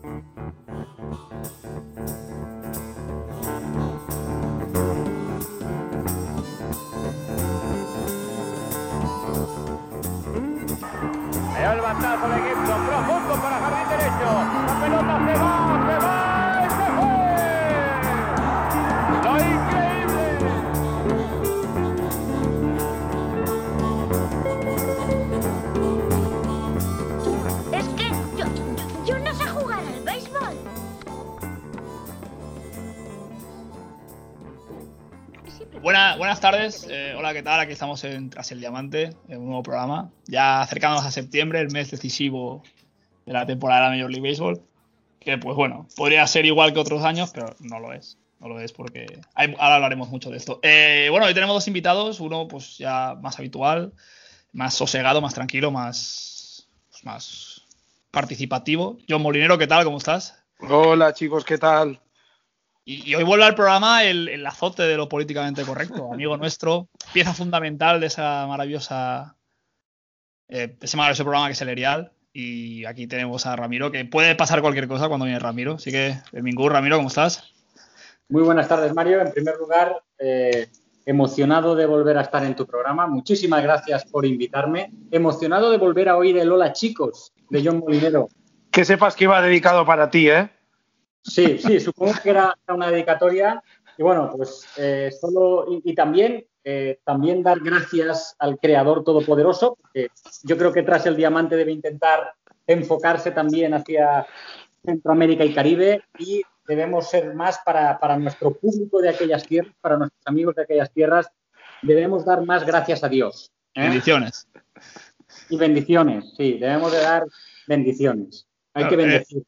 El batazo de Gibson, profundo para jardín derecho. La pelota se va, buenas tardes, eh, hola, ¿qué tal? Aquí estamos en Tras el Diamante, en un nuevo programa. Ya acercándonos a septiembre, el mes decisivo de la temporada de la Major League Baseball. Que, pues bueno, podría ser igual que otros años, pero no lo es. No lo es porque ahora hablaremos mucho de esto. Eh, bueno, hoy tenemos dos invitados, uno pues ya más habitual, más sosegado, más tranquilo, más, pues, más participativo. John Molinero, ¿qué tal? ¿Cómo estás? Hola chicos, ¿qué tal? Y, y hoy vuelve al programa el, el azote de lo políticamente correcto, amigo nuestro, pieza fundamental de esa maravillosa, eh, ese maravilloso programa que es el Erial. Y aquí tenemos a Ramiro, que puede pasar cualquier cosa cuando viene Ramiro. Así que, Mingú, Ramiro, ¿cómo estás? Muy buenas tardes, Mario. En primer lugar, eh, emocionado de volver a estar en tu programa. Muchísimas gracias por invitarme. Emocionado de volver a oír el Hola Chicos de John Molinero. Que sepas que iba dedicado para ti, ¿eh? Sí, sí, supongo que era una dedicatoria. Y bueno, pues eh, solo. Y, y también, eh, también dar gracias al Creador Todopoderoso, porque yo creo que tras el diamante debe intentar enfocarse también hacia Centroamérica y Caribe y debemos ser más para, para nuestro público de aquellas tierras, para nuestros amigos de aquellas tierras, debemos dar más gracias a Dios. ¿eh? Bendiciones. Y bendiciones, sí, debemos de dar bendiciones. Hay Claro, que eh,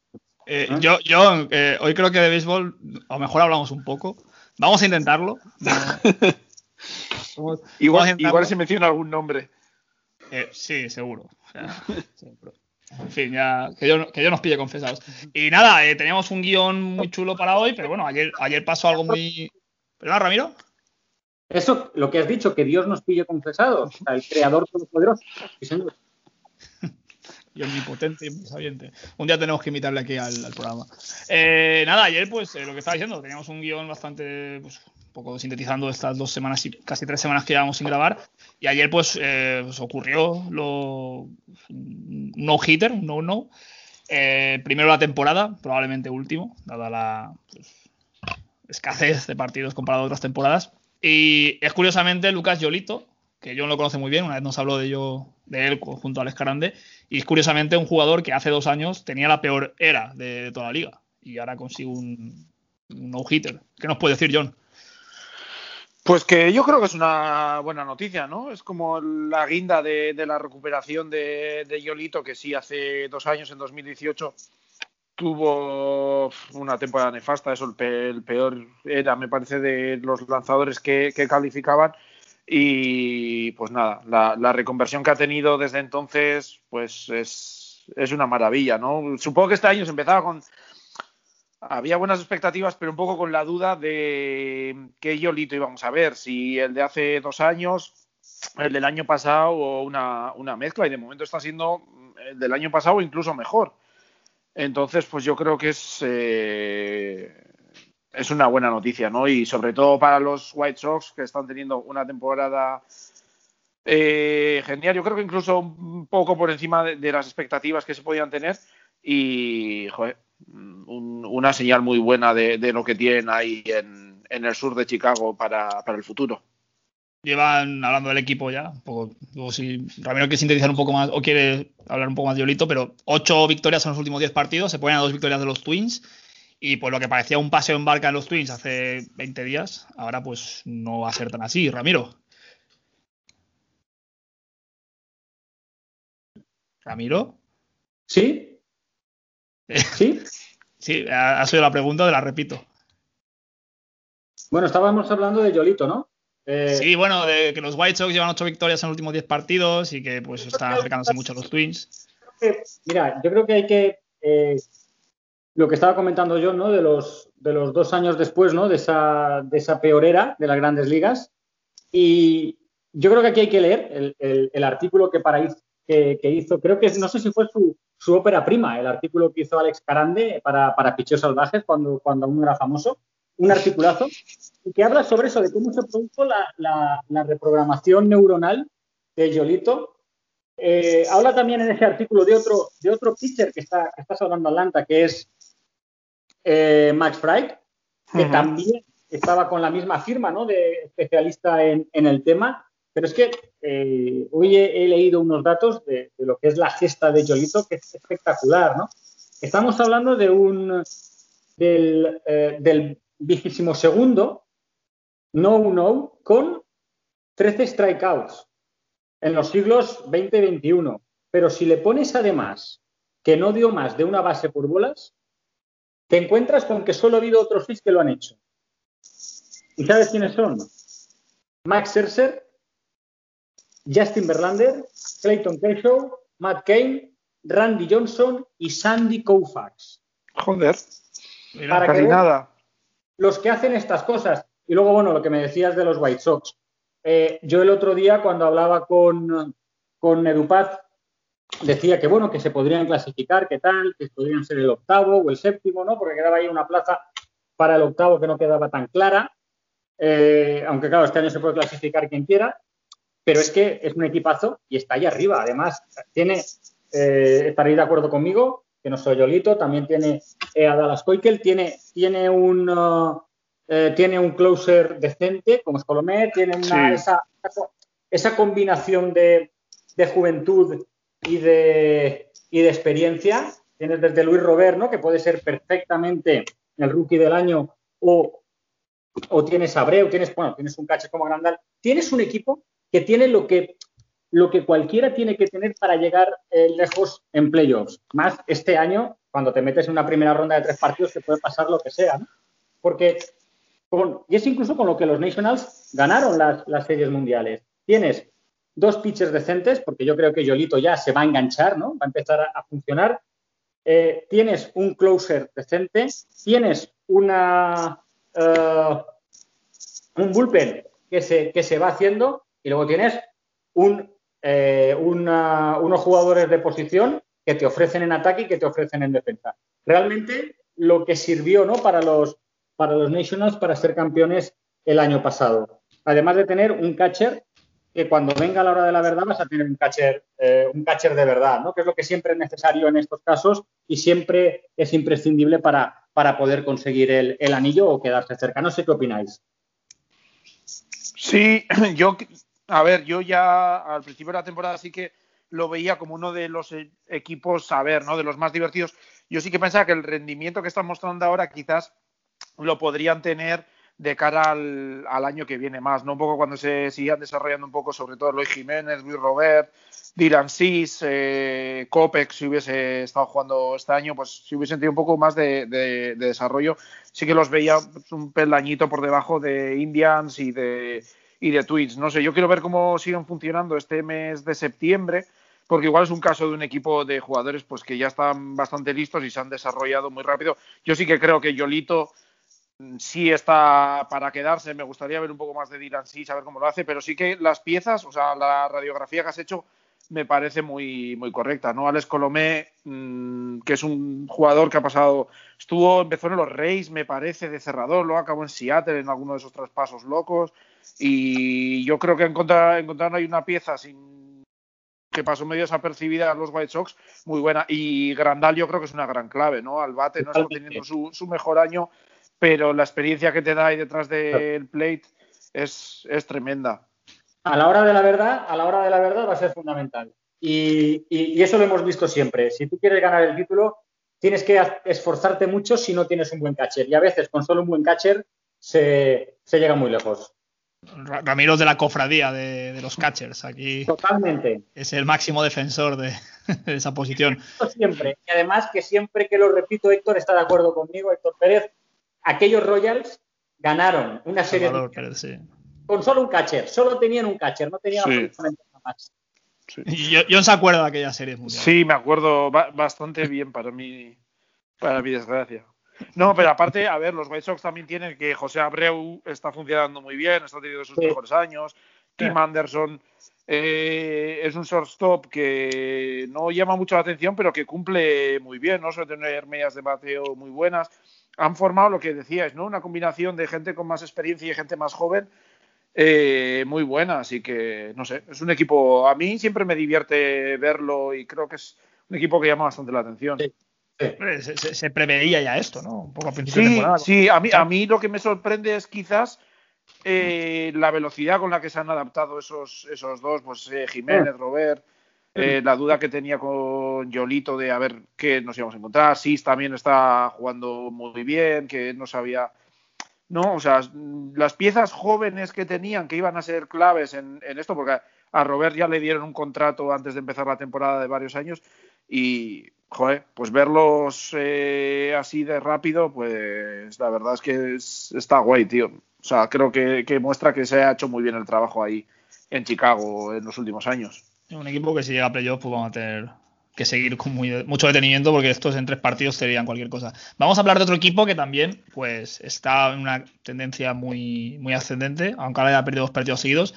Eh, ¿Ah? yo, yo eh, hoy creo que de béisbol, a lo mejor hablamos un poco. Vamos a intentarlo. Vamos- vamos a Igual, intentarlo. igual se menciona algún nombre. Eh, sí, seguro. O sea, seguro. En fin, ya que yo, que yo nos pille confesados. Y nada, eh, teníamos un guion muy chulo para hoy, pero bueno, ayer, ayer pasó algo muy. ¿Perdón, Ramiro? Eso, lo que has dicho, que Dios nos pille confesados, o sea, el Creador Todopoderoso. Sí, señor. Y omnipotente y omnisabiente. Un día tenemos que invitarle aquí al, al programa. Eh, nada, ayer, pues eh, lo que estaba diciendo, teníamos un guion bastante, pues, un poco sintetizando estas dos semanas y casi tres semanas que llevamos sin grabar. Y ayer, pues, eh, pues, ocurrió lo. un no-hitter, un no-no. Eh, primero la temporada, probablemente último, dada la pues, escasez de partidos comparado a otras temporadas. Y es curiosamente Lucas Yolito, que John lo conoce muy bien, una vez nos habló de, yo, de él junto a Alex Carande, y es curiosamente un jugador que hace dos años tenía la peor era de, toda la liga, y ahora consigue un, un no-hitter. ¿Qué nos puede decir John? Pues que yo creo que es una buena noticia, ¿no? Es como la guinda de, de la recuperación de, de Yolito, que sí hace dos años, en 2018, tuvo una temporada nefasta, eso el, el peor era, me parece, de los lanzadores que, que calificaban. Y pues nada, la, reconversión que ha tenido desde entonces, pues es, es una maravilla, ¿no? Supongo que este año se empezaba con, había buenas expectativas, pero un poco con la duda de qué Yolito íbamos a ver, si el de hace dos años, el del año pasado o una, una mezcla, y de momento está siendo el del año pasado incluso mejor. Entonces, pues yo creo que es, eh, es una buena noticia, ¿no? Y sobre todo para los White Sox, que están teniendo una temporada eh, genial, yo creo que incluso un poco por encima de, las expectativas que se podían tener. Y, joder, un- una señal muy buena de, lo que tienen ahí en, el sur de Chicago para, el futuro. Llevan hablando del equipo ya, un poco, si Ramiro quiere sintetizar un poco más o quiere hablar un poco más de Yolito, pero ocho victorias en los últimos diez partidos, se ponen a dos victorias de los Twins, y pues lo que parecía un paseo en barca en los Twins hace 20 días, ahora pues no va a ser tan así, Ramiro. Ramiro. ¿Sí? ¿Sí? Sí, ha ha sido la pregunta, te la repito. Bueno, estábamos hablando de Yolito, ¿no? Eh, Sí, bueno, de que los White Sox llevan ocho victorias en los últimos 10 partidos y que pues están acercándose mucho a los Twins. Mira, yo creo que hay que. eh, lo que estaba comentando yo, ¿no? De los, de los dos años después, ¿no? De esa, de esa peor era de las grandes ligas. Y yo creo que aquí hay que leer el, el- el artículo que, para, que que, hizo, creo que no sé si fue su, su ópera prima, el artículo que hizo Alex Carande para, para Pichos Salvajes cuando, cuando aún era famoso, un articulazo, y que habla sobre eso, de cómo se produjo la, la, la reprogramación neuronal de Yolito. Eh, habla también en ese artículo de otro, de otro pitcher que está, que está salvando Atlanta, que es eh, Max Fry, que también estaba con la misma firma ¿no? de especialista en, en el tema. Pero es que eh, hoy he, he leído unos datos de, de lo que es la gesta de Yolito, que es espectacular, ¿no? Estamos hablando de un del, eh, del vigésimo segundo no-no con 13 strikeouts en los siglos 20 y 21. Pero si le pones además que no dio más de una base por bolas, te encuentras con que solo ha habido otros seis que lo han hecho. ¿Y sabes quiénes son? Max Scherzer, Justin Verlander, Clayton Kershaw, Matt Cain, Randy Johnson y Sandy Koufax. Joder, Mira, Para que casi nada. los que hacen estas cosas. Y luego, bueno, lo que me decías de los White Sox. Eh, yo el otro día, cuando hablaba con, con Edupaz, decía que, bueno, que se podrían clasificar, que tal, que podrían ser el octavo o el séptimo, ¿no? Porque quedaba ahí una plaza para el octavo que no quedaba tan clara. Eh, aunque, claro, este año se puede clasificar quien quiera. Pero es que es un equipazo y está ahí arriba. Además, tiene, eh, estaréis de acuerdo conmigo, que no soy Yolito, también tiene eh, a Dallas Keuchel, tiene, tiene un uh, eh, tiene un closer decente, como es Colomé, tiene una, Sí. esa, esa combinación de, de juventud y de, y de experiencia. Tienes desde Luis Robert, ¿no? que puede ser perfectamente el rookie del año, o, o tienes Abreu, tienes, bueno, tienes un caché como Grandal. Tienes un equipo que tiene lo que, lo que cualquiera tiene que tener para llegar eh, lejos en playoffs. Más este año, cuando te metes en una primera ronda de tres partidos, que puede pasar lo que sea. Porque, y es incluso con lo que los Nationals ganaron las, las series mundiales. Tienes dos pitchers decentes, porque yo creo que Yolito ya se va a enganchar, ¿no? Va a empezar a, funcionar. Eh, tienes un closer decente, tienes una eh, un bullpen que se, que se va haciendo y luego tienes eh, unos jugadores de posición que te ofrecen en ataque y que te ofrecen en defensa. Realmente lo que sirvió ¿no? para, los, para los Nationals para ser campeones el año pasado. Además de tener un catcher que cuando venga la hora de la verdad vas a tener un catcher, eh, un catcher de verdad, ¿no? que es lo que siempre es necesario en estos casos y siempre es imprescindible para, para poder conseguir el, el anillo o quedarse cerca. No sé qué opináis. Sí, yo, a ver, yo ya al principio de la temporada sí que lo veía como uno de los eh, equipos, a ver, ¿no? De los más divertidos. Yo sí que pensaba que el rendimiento que están mostrando ahora quizás lo podrían tener de cara al, año que viene más, ¿no? Un poco cuando se sigan desarrollando un poco, sobre todo Luis Jiménez, Luis Robert, Dylan Cis, eh, si hubiese estado jugando este año, pues si hubiesen tenido un poco más de, de- de desarrollo, sí que los veía pues, un peldañito por debajo de Indians y de, y de Twins. No sé, yo quiero ver cómo siguen funcionando este mes de septiembre, porque igual es un caso de un equipo de jugadores pues que ya están bastante listos y se han desarrollado muy rápido. Yo sí que creo que Yolito sí está para quedarse. Me gustaría ver un poco más de Dylan sí, saber cómo lo hace, pero sí que las piezas, o sea, la radiografía que has hecho me parece muy, muy correcta, ¿no? Alex Colomé, mmm, que es un jugador que ha pasado, estuvo, empezó en los Reyes, me parece, de cerrador, luego acabó en Seattle en alguno de esos traspasos locos, y yo creo que encontrar, encontraron ahí una pieza sin que pasó medio desapercibida a los White Sox, muy buena. Y Grandal yo creo que es una gran clave, ¿no? Al bate no está teniendo su, su mejor año, pero la experiencia que te da ahí detrás del plate es, es tremenda. A la hora de la verdad, a la hora de la verdad va a ser fundamental. Y, y- y eso lo hemos visto siempre. Si tú quieres ganar el título, tienes que esforzarte mucho si no tienes un buen catcher. Y a veces con solo un buen catcher se, se llega muy lejos. Ra- Ramiro es de la cofradía de, de los catchers. Aquí Totalmente. es el máximo defensor de, de esa posición. Siempre. Y además que siempre que lo repito, Héctor está de acuerdo conmigo, Héctor Pérez, aquellos Royals ganaron una serie Salvador de- Pérez, sí. con solo un catcher. Solo tenían un catcher, no tenían Sí. absolutamente nada más. Y yo, se acuerda de aquella serie mundial. Sí, me acuerdo ba- bastante bien para mí, para mi desgracia. No, pero aparte, a ver, los White Sox también tienen que José Abreu está funcionando muy bien, está teniendo sus Sí. mejores años, Tim Sí. Anderson Eh, es un shortstop que no llama mucho la atención, pero que cumple muy bien, ¿no? Suele tener medias de bateo muy buenas. Han formado lo que decíais, ¿no? Una combinación de gente con más experiencia y gente más joven eh, muy buena. Así que, no sé, es un equipo, a mí siempre me divierte verlo y creo que es un equipo que llama bastante la atención. Sí. Se, se- se preveía ya esto, ¿no? Un poco a principio de Sí, temporada. sí, a mí, a mí lo que me sorprende es quizás eh, la velocidad con la que se han adaptado esos, esos dos, pues eh, Jiménez, Robert, eh, la duda que tenía con Yolito de a ver qué nos íbamos a encontrar, Sis también está jugando muy bien, que no sabía, no, o sea, las piezas jóvenes que tenían que iban a ser claves en, en esto, porque a, a Robert ya le dieron un contrato antes de empezar la temporada de varios años y, joder, pues verlos eh, así de rápido, pues la verdad es que es- está guay, tío. O sea, creo que, que muestra que se ha hecho muy bien el trabajo ahí en Chicago en los últimos años. Un equipo que si llega a playoff, pues vamos a tener que seguir con muy- mucho detenimiento porque estos en tres partidos serían cualquier cosa. Vamos a hablar de otro equipo que también pues está en una tendencia muy, muy ascendente, aunque ahora haya perdido dos partidos seguidos,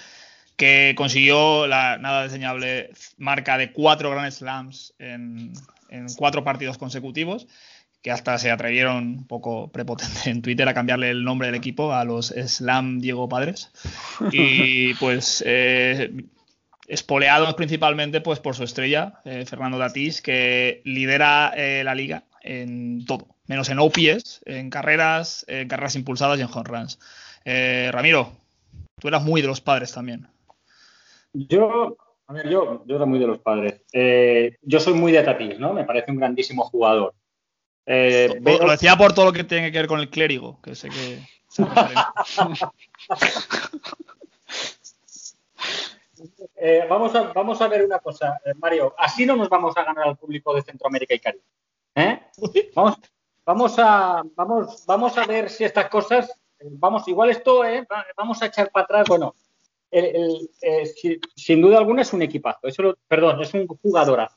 que consiguió la nada diseñable marca de cuatro Grand Slams en, en cuatro partidos consecutivos, que hasta se atrevieron un poco prepotente en Twitter a cambiarle el nombre del equipo a los Slam Diego Padres. Y pues eh, espoleados principalmente pues por su estrella, eh, Fernando Tatís, que lidera eh, la liga en todo, menos en OPS, en carreras, en carreras impulsadas y en home runs. Eh, Ramiro, tú eras muy de los padres también. Yo, a ver, yo, yo era muy de los padres. Yo soy muy de Tatís, ¿no? Me parece un grandísimo jugador. Lo- veo- Lo decía por todo lo que tiene que ver con el clérigo, que sé que... Eh, vamos, a, vamos a ver una cosa, eh, Mario. Así no nos vamos a ganar al público de Centroamérica y Caribe. ¿eh? Vamos, a, ver si estas cosas, eh, vamos, igual esto, eh, va- vamos a echar para atrás. Bueno, eh, sin duda alguna es un equipazo. Perdón, es un jugadorazo.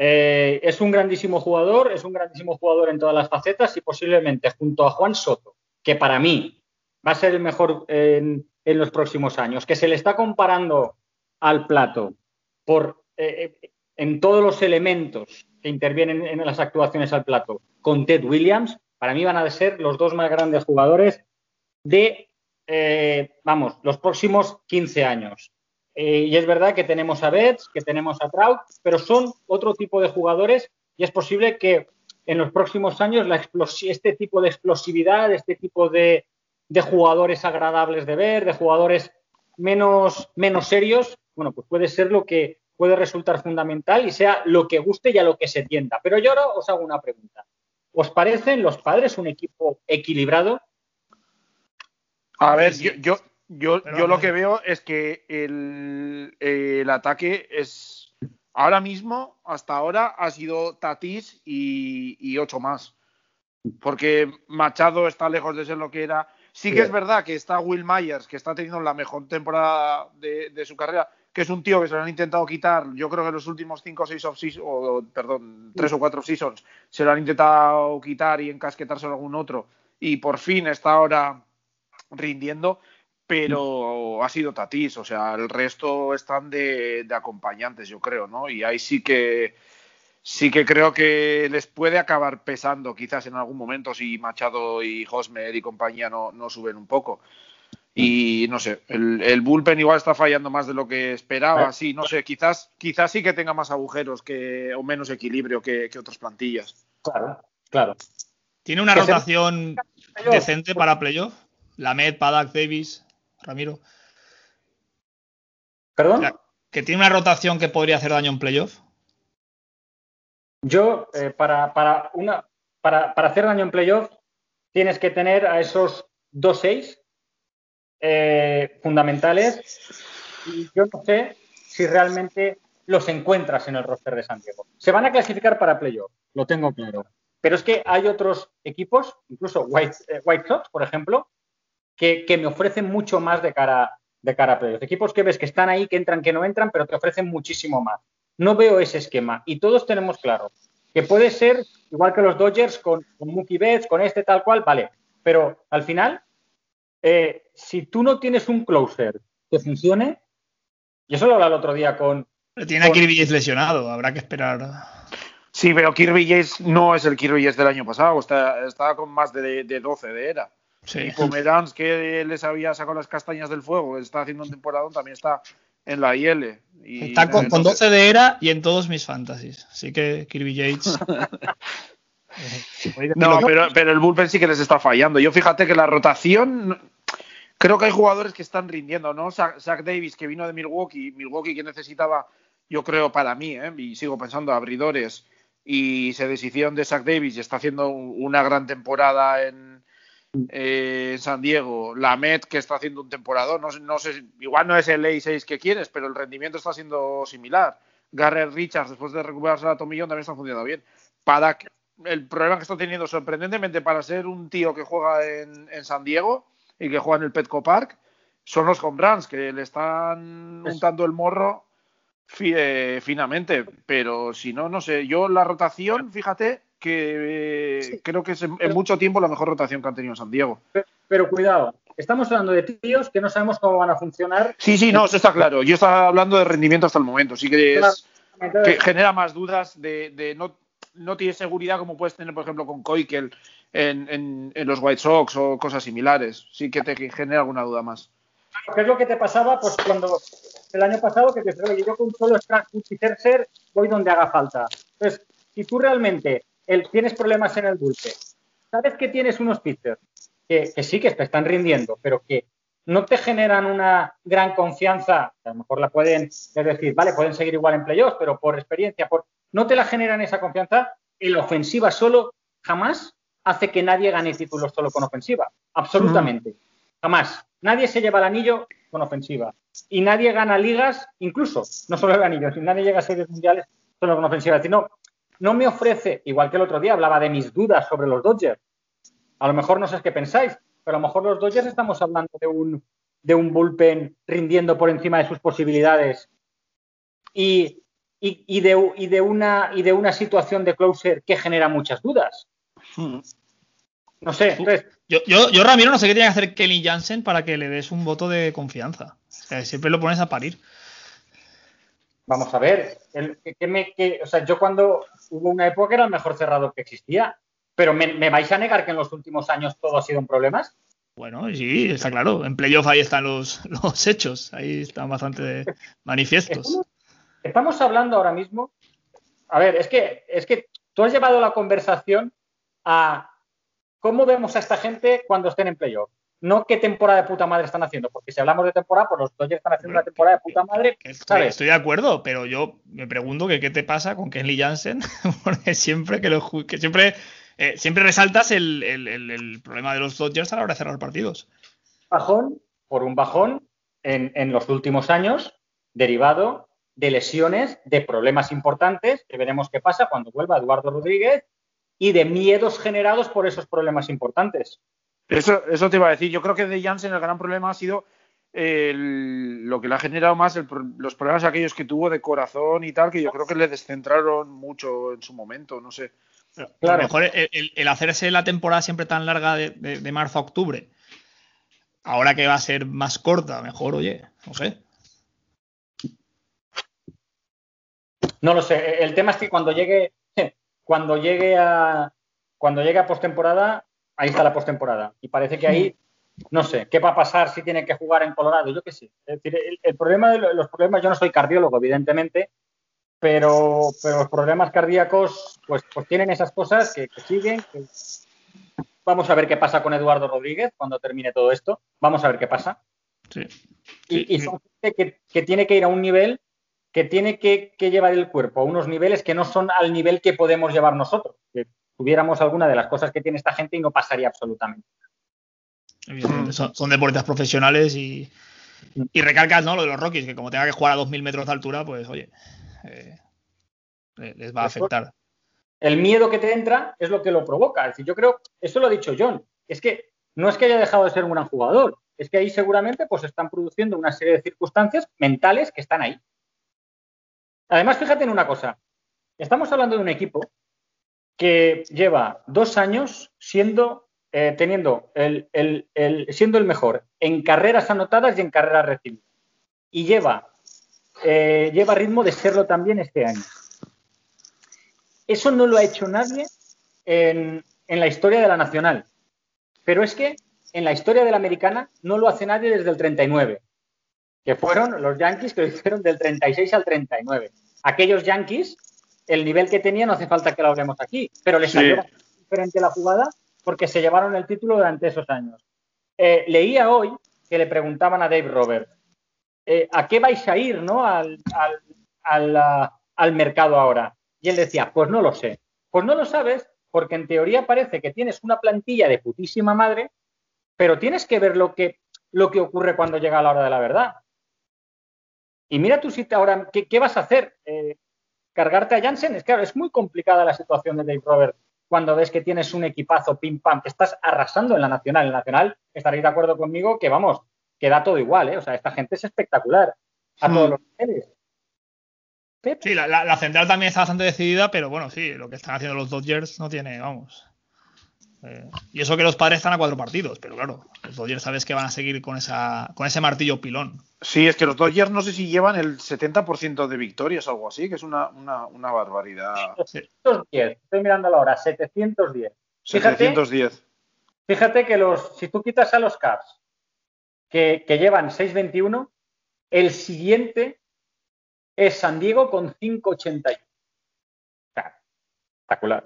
Eh, es un grandísimo jugador, es un grandísimo jugador en todas las facetas y posiblemente junto a Juan Soto, que para mí va a ser el mejor en, en los próximos años, que se le está comparando al plato por eh, eh, en todos los elementos que intervienen en las actuaciones al plato con Ted Williams, para mí van a ser los dos más grandes jugadores de, eh, vamos, los próximos 15 años. Y es verdad que tenemos a Betts, que tenemos a Trout, pero son otro tipo de jugadores y es posible que en los próximos años la este tipo de explosividad, este tipo de, de jugadores agradables de ver, de jugadores menos, menos serios, bueno, pues puede ser lo que puede resultar fundamental y sea lo que guste y a lo que se tienda. Pero yo ahora os hago una pregunta. ¿Os parecen los padres un equipo equilibrado? A ver, yo, yo, yo, lo que veo es que el, el ataque es ahora mismo, hasta ahora, ha sido Tatís y, y ocho más. Porque Machado está lejos de ser lo que era. Sí que es verdad que está Will Myers, que está teniendo la mejor temporada de, de su carrera, que es un tío que se lo han intentado quitar, yo creo que en los últimos cinco o seis off o perdón, tres o cuatro seasons, se lo han intentado quitar y encasquetárselo a algún otro, y por fin está ahora rindiendo, pero ha sido Tatís, o sea, el resto están de, de acompañantes, yo creo, ¿no? Y ahí sí que sí que creo que les puede acabar pesando quizás en algún momento si Machado y Hosmer y compañía no, no suben un poco. Y no sé, el, el bullpen igual está fallando más de lo que esperaba, sí, no sé, quizás, quizás sí que tenga más agujeros que, o menos equilibrio que, que otras plantillas. Claro, claro. ¿Tiene una se- rotación decente para playoff? Lamed, Padak, Davis, Ramiro. ¿Perdón? ¿Que tiene una rotación que podría hacer daño en playoff? Yo, eh, para, para, una, para, para hacer daño en playoff, tienes que tener a esos 2-6 eh, fundamentales. Y yo no sé si realmente los encuentras en el roster de San Diego. Se van a clasificar para playoff, lo tengo claro. Pero es que hay otros equipos, incluso White, eh, White Sox, por ejemplo, que, que me ofrecen mucho más de cara, de cara a playoff. Equipos que ves que están ahí, que entran, que no entran, pero te ofrecen muchísimo más. No veo ese esquema. Y todos tenemos claro que puede ser igual que los Dodgers con, con Mookie Betts, con este tal cual, vale. Pero al final, eh, si tú no tienes un closer que funcione, Y eso lo hablaba el otro día con. Tiene a Kirby Yates lesionado, habrá que esperar. Sí, pero Kirby Yates no es el Kirby Yates del año pasado, está, está con más de, de 12 de era. Sí. Y Pomeranz, que les había sacado las castañas del fuego, está haciendo un temporada, también está en la IL. Y Está con, con entonces- 12 de era y en todos mis fantasies. Así que Kirby Yates. No, pero, pero el bullpen sí que les está fallando. Yo fíjate que la rotación, creo que hay jugadores que están rindiendo, ¿no? Zach, Davis, que vino de Milwaukee, Milwaukee que necesitaba, yo creo para mí, ¿eh? y sigo pensando, abridores, y se deshicieron de Zach Davis y está haciendo un- una gran temporada en, eh, en San Diego. La Met, que está haciendo un temporada, no, sé- no sé, igual no es el A6 que quieres, pero el rendimiento está siendo similar. Garrett Richards, después de recuperarse la tomillón, también está funcionando bien. Padak, el problema que está teniendo sorprendentemente para ser un tío que juega en, en San Diego y que juega en el Petco Park son los home runs que le están untando el morro fi- eh, finamente. Pero si no, no sé. Yo la rotación, fíjate que Sí. creo que es en, mucho tiempo la mejor rotación que han tenido en San Diego. Pero cuidado, estamos hablando de tíos que no sabemos cómo van a funcionar. Sí, sí, no, eso está claro. Yo estaba hablando de rendimiento hasta el momento. Sí que es. Claro. que Entonces, genera más dudas de, de no, no tienes seguridad como puedes tener, por ejemplo, con Koikel en, en, en los White Sox o cosas similares. Sí que te genera alguna duda más. ¿Qué es lo que te pasaba? Pues cuando el año pasado que te oye, yo con solo Strack y Tercer voy donde haga falta. Entonces, si tú realmente el- tienes problemas en el dulce, sabes que tienes unos pitchers que, que sí que te están rindiendo, pero que no te generan una gran confianza, a lo mejor la pueden, es decir, vale, pueden seguir igual en playoffs, pero por experiencia, por, no te la generan esa confianza, la ofensiva solo jamás hace que nadie gane títulos solo con ofensiva. Absolutamente. Jamás. Nadie se lleva el anillo con ofensiva. Y nadie gana ligas, incluso, no solo el anillo, si nadie llega a series mundiales solo con ofensiva. Decir, no, me ofrece, igual que el otro día hablaba de mis dudas sobre los Dodgers. A lo mejor no sé qué pensáis, pero a lo mejor los Dodgers estamos hablando de un, de un bullpen rindiendo por encima de sus posibilidades y, y- y de, y de una, y de una situación de closer que genera muchas dudas. No sé, entonces, Yo, yo, yo, Ramiro, no sé qué tiene que hacer Kelly Jansen para que le des un voto de confianza. O sea, siempre lo pones a parir. Vamos a ver, el- que- que me- que- o sea, yo cuando hubo una época era el mejor cerrador que existía, pero me, me vais a negar que en los últimos años todo ha sido un problema? Bueno, sí, está claro. En playoff ahí están los, los hechos. Ahí están bastante manifiestos. Estamos, estamos hablando ahora mismo. A ver, es que, es que tú has llevado la conversación a cómo vemos a esta gente cuando estén en playoff. No qué temporada de puta madre están haciendo, porque si hablamos de temporada, pues los Dodgers están haciendo una temporada de puta madre, Que Estoy, ¿sabes? estoy de acuerdo, pero yo me pregunto que qué te pasa con Kenley Jansen, porque siempre que lo ju- que siempre, eh, siempre resaltas el, el- el- el problema de los Dodgers a la hora de cerrar partidos. bajón por un bajón en, en los últimos años, derivado de lesiones, de problemas importantes, que veremos qué pasa cuando vuelva Eduardo Rodríguez, y de miedos generados por esos problemas importantes. Eso, eso te iba a decir. Yo creo que de Jansen el gran problema ha sido el- lo que le ha generado más el los problemas aquellos que tuvo de corazón y tal, que yo creo que le descentraron mucho en su momento, no sé. A lo mejor el, el- el hacerse la temporada siempre tan larga de, de- de marzo a octubre, ahora que va a ser más corta, mejor, oye, no sé. No lo sé. El tema es que cuando llegue, cuando llegue a cuando llegue a postemporada, ahí está la postemporada. Y parece que ahí, no sé, ¿qué va a pasar si tiene que jugar en Colorado? Yo qué sé. Es decir, el, el problema de lo- los problemas, yo no soy cardiólogo, evidentemente, pero, pero los problemas cardíacos, pues, pues tienen esas cosas que, que siguen. que- Vamos a ver qué pasa con Eduardo Rodríguez cuando termine todo esto. Vamos a ver qué pasa. Sí. Y, Sí, y sí. son gente que, que tiene que ir a un nivel que tiene que, que llevar el cuerpo a unos niveles que no son al nivel que podemos llevar nosotros. Que tuviéramos alguna de las cosas que tiene esta gente y no pasaría absolutamente. Son, son deportistas profesionales y, y recalcas ¿no? lo de los Rockies, que como tenga que jugar a 2.000 metros de altura, pues oye, eh, le- les va a afectar. El miedo que te entra es lo que lo provoca. Es decir, yo creo, eso lo ha dicho John, es que no es que haya dejado de ser un gran jugador, es que ahí seguramente pues están produciendo una serie de circunstancias mentales que están ahí. Además, fíjate en una cosa, estamos hablando de un equipo que lleva dos años siendo, eh, teniendo el, el- siendo el mejor en carreras anotadas y en carreras recibidas. Y lleva eh, lleva ritmo de serlo también este año. Eso no lo ha hecho nadie en, en la historia de la Nacional. Pero es que en la historia de la americana no lo hace nadie desde el 39, que fueron los Yankees que lo hicieron del 36 al 39. Aquellos Yankees, el nivel que tenían no hace falta que lo hablemos aquí, pero les Sí. salió diferente la jugada porque se llevaron el título durante esos años. Eh, leía hoy que le preguntaban a Dave Roberts, eh, ¿a qué vais a ir ¿no? al, al- al, al mercado ahora? Y él decía, pues no lo sé. Pues no lo sabes porque en teoría parece que tienes una plantilla de putísima madre, pero tienes que ver lo que, lo que ocurre cuando llega la hora de la verdad. Y mira tú si te ahora, ¿qué, qué vas a hacer? Eh, ¿Cargarte a Jansen? Es claro, es muy complicada la situación de Dave Roberts cuando ves que tienes un equipazo pim pam, que estás arrasando en la Nacional. En la Nacional estaréis de acuerdo conmigo que, vamos, que da todo igual, ¿eh? O sea, esta gente es espectacular a Hmm. todos los niveles. Sí, la, la- la central también está bastante decidida, pero bueno, sí, lo que están haciendo los Dodgers no tiene, vamos. Eh, y eso que los padres están a cuatro partidos, pero claro, los Dodgers sabes que van a seguir con esa con ese martillo pilón. Sí, es que los Dodgers no sé si llevan el 70% de victorias o algo así, que es una, una, una barbaridad. 710, estoy mirando la hora, 710. Fíjate, 710. fíjate que los, si tú quitas a los Cavs, que, que llevan 6.21, el siguiente es San Diego con 5.81. O sea, Espectacular.